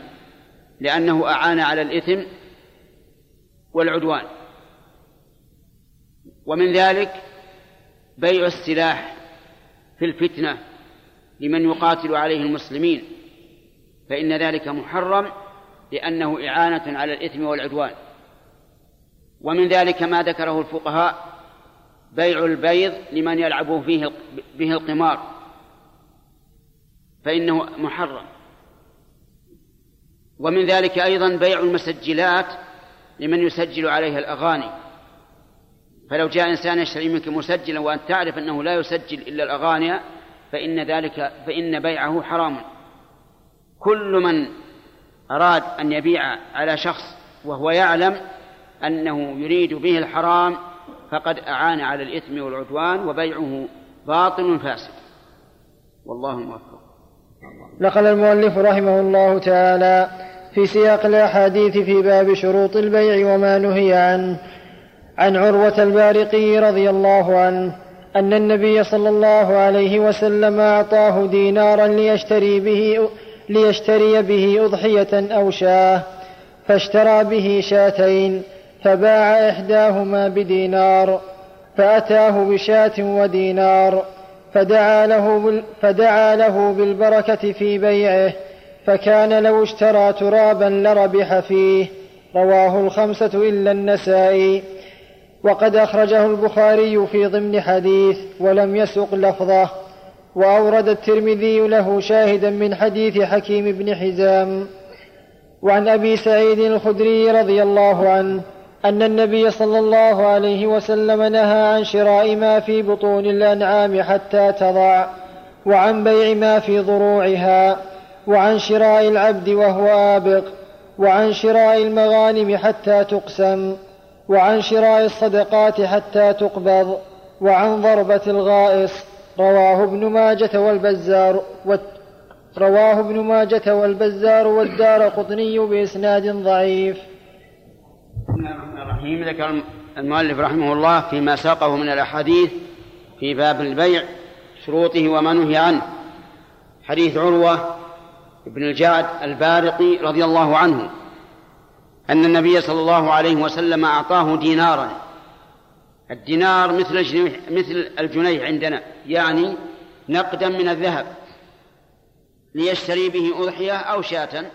A: لأنه أعان على الإثم والعدوان. ومن ذلك بيع السلاح في الفتنة لمن يقاتل عليه المسلمين. فإن ذلك محرم لأنه إعانة على الإثم والعدوان. ومن ذلك ما ذكره الفقهاء بيع البيض لمن يلعب فيه به القمار فإنه محرم. ومن ذلك أيضا بيع المسجلات لمن يسجل عليها الأغاني. فلو جاء إنسان يشتري منك مسجلا وأنت تعرف أنه لا يسجل إلا الأغاني فإن ذلك فإن بيعه حرام. كل من أراد أن يبيع على شخص وهو يعلم أنه يريد به الحرام فقد أعان على الإثم والعدوان وبيعه باطل فاسد. والله موفق.
B: نقل المؤلف رحمه الله تعالى في سياق الأحاديث في باب شروط البيع وما نهي عنه. عن عروة البارقي رضي الله عنه أن النبي صلى الله عليه وسلم أعطاه دينارا ليشتري به ليشتري به أضحية أو شاة فاشترى به شاتين فباع إحداهما بدينار فأتاه بشاة ودينار فدعا له, فدعا له بالبركة في بيعه فكان لو اشترى ترابا لربح فيه رواه الخمسة إلا النسائي. وقد أخرجه البخاري في ضمن حديث ولم يسق لفظه وأورد الترمذي له شاهدا من حديث حكيم بن حزام. وعن أبي سعيد الخدري رضي الله عنه أن النبي صلى الله عليه وسلم نهى عن شراء ما في بطون الأنعام حتى تضع وعن بيع ما في ضروعها وعن شراء العبد وهو آبق وعن شراء المغانم حتى تقسم وعن شراء الصدقات حتى تقبض وعن ضربة الغائص رواه ابن ماجة والبزار رواه ابن ماجة والبزار والدار قطني بإسناد ضعيف.
A: بسم الله الرحمن الرحيم. ذكر المؤلف رحمه الله فيما ساقه من الأحاديث في باب البيع شروطه وما نهي عنه. حديث عروة بن الجعد البارقي رضي الله عنه أن النبي صلى الله عليه وسلم أعطاه دينارا. الدينار مثل الجنيه مثل الجنيه عندنا يعني نقدا من الذهب ليشتري به أضحية أو شاة.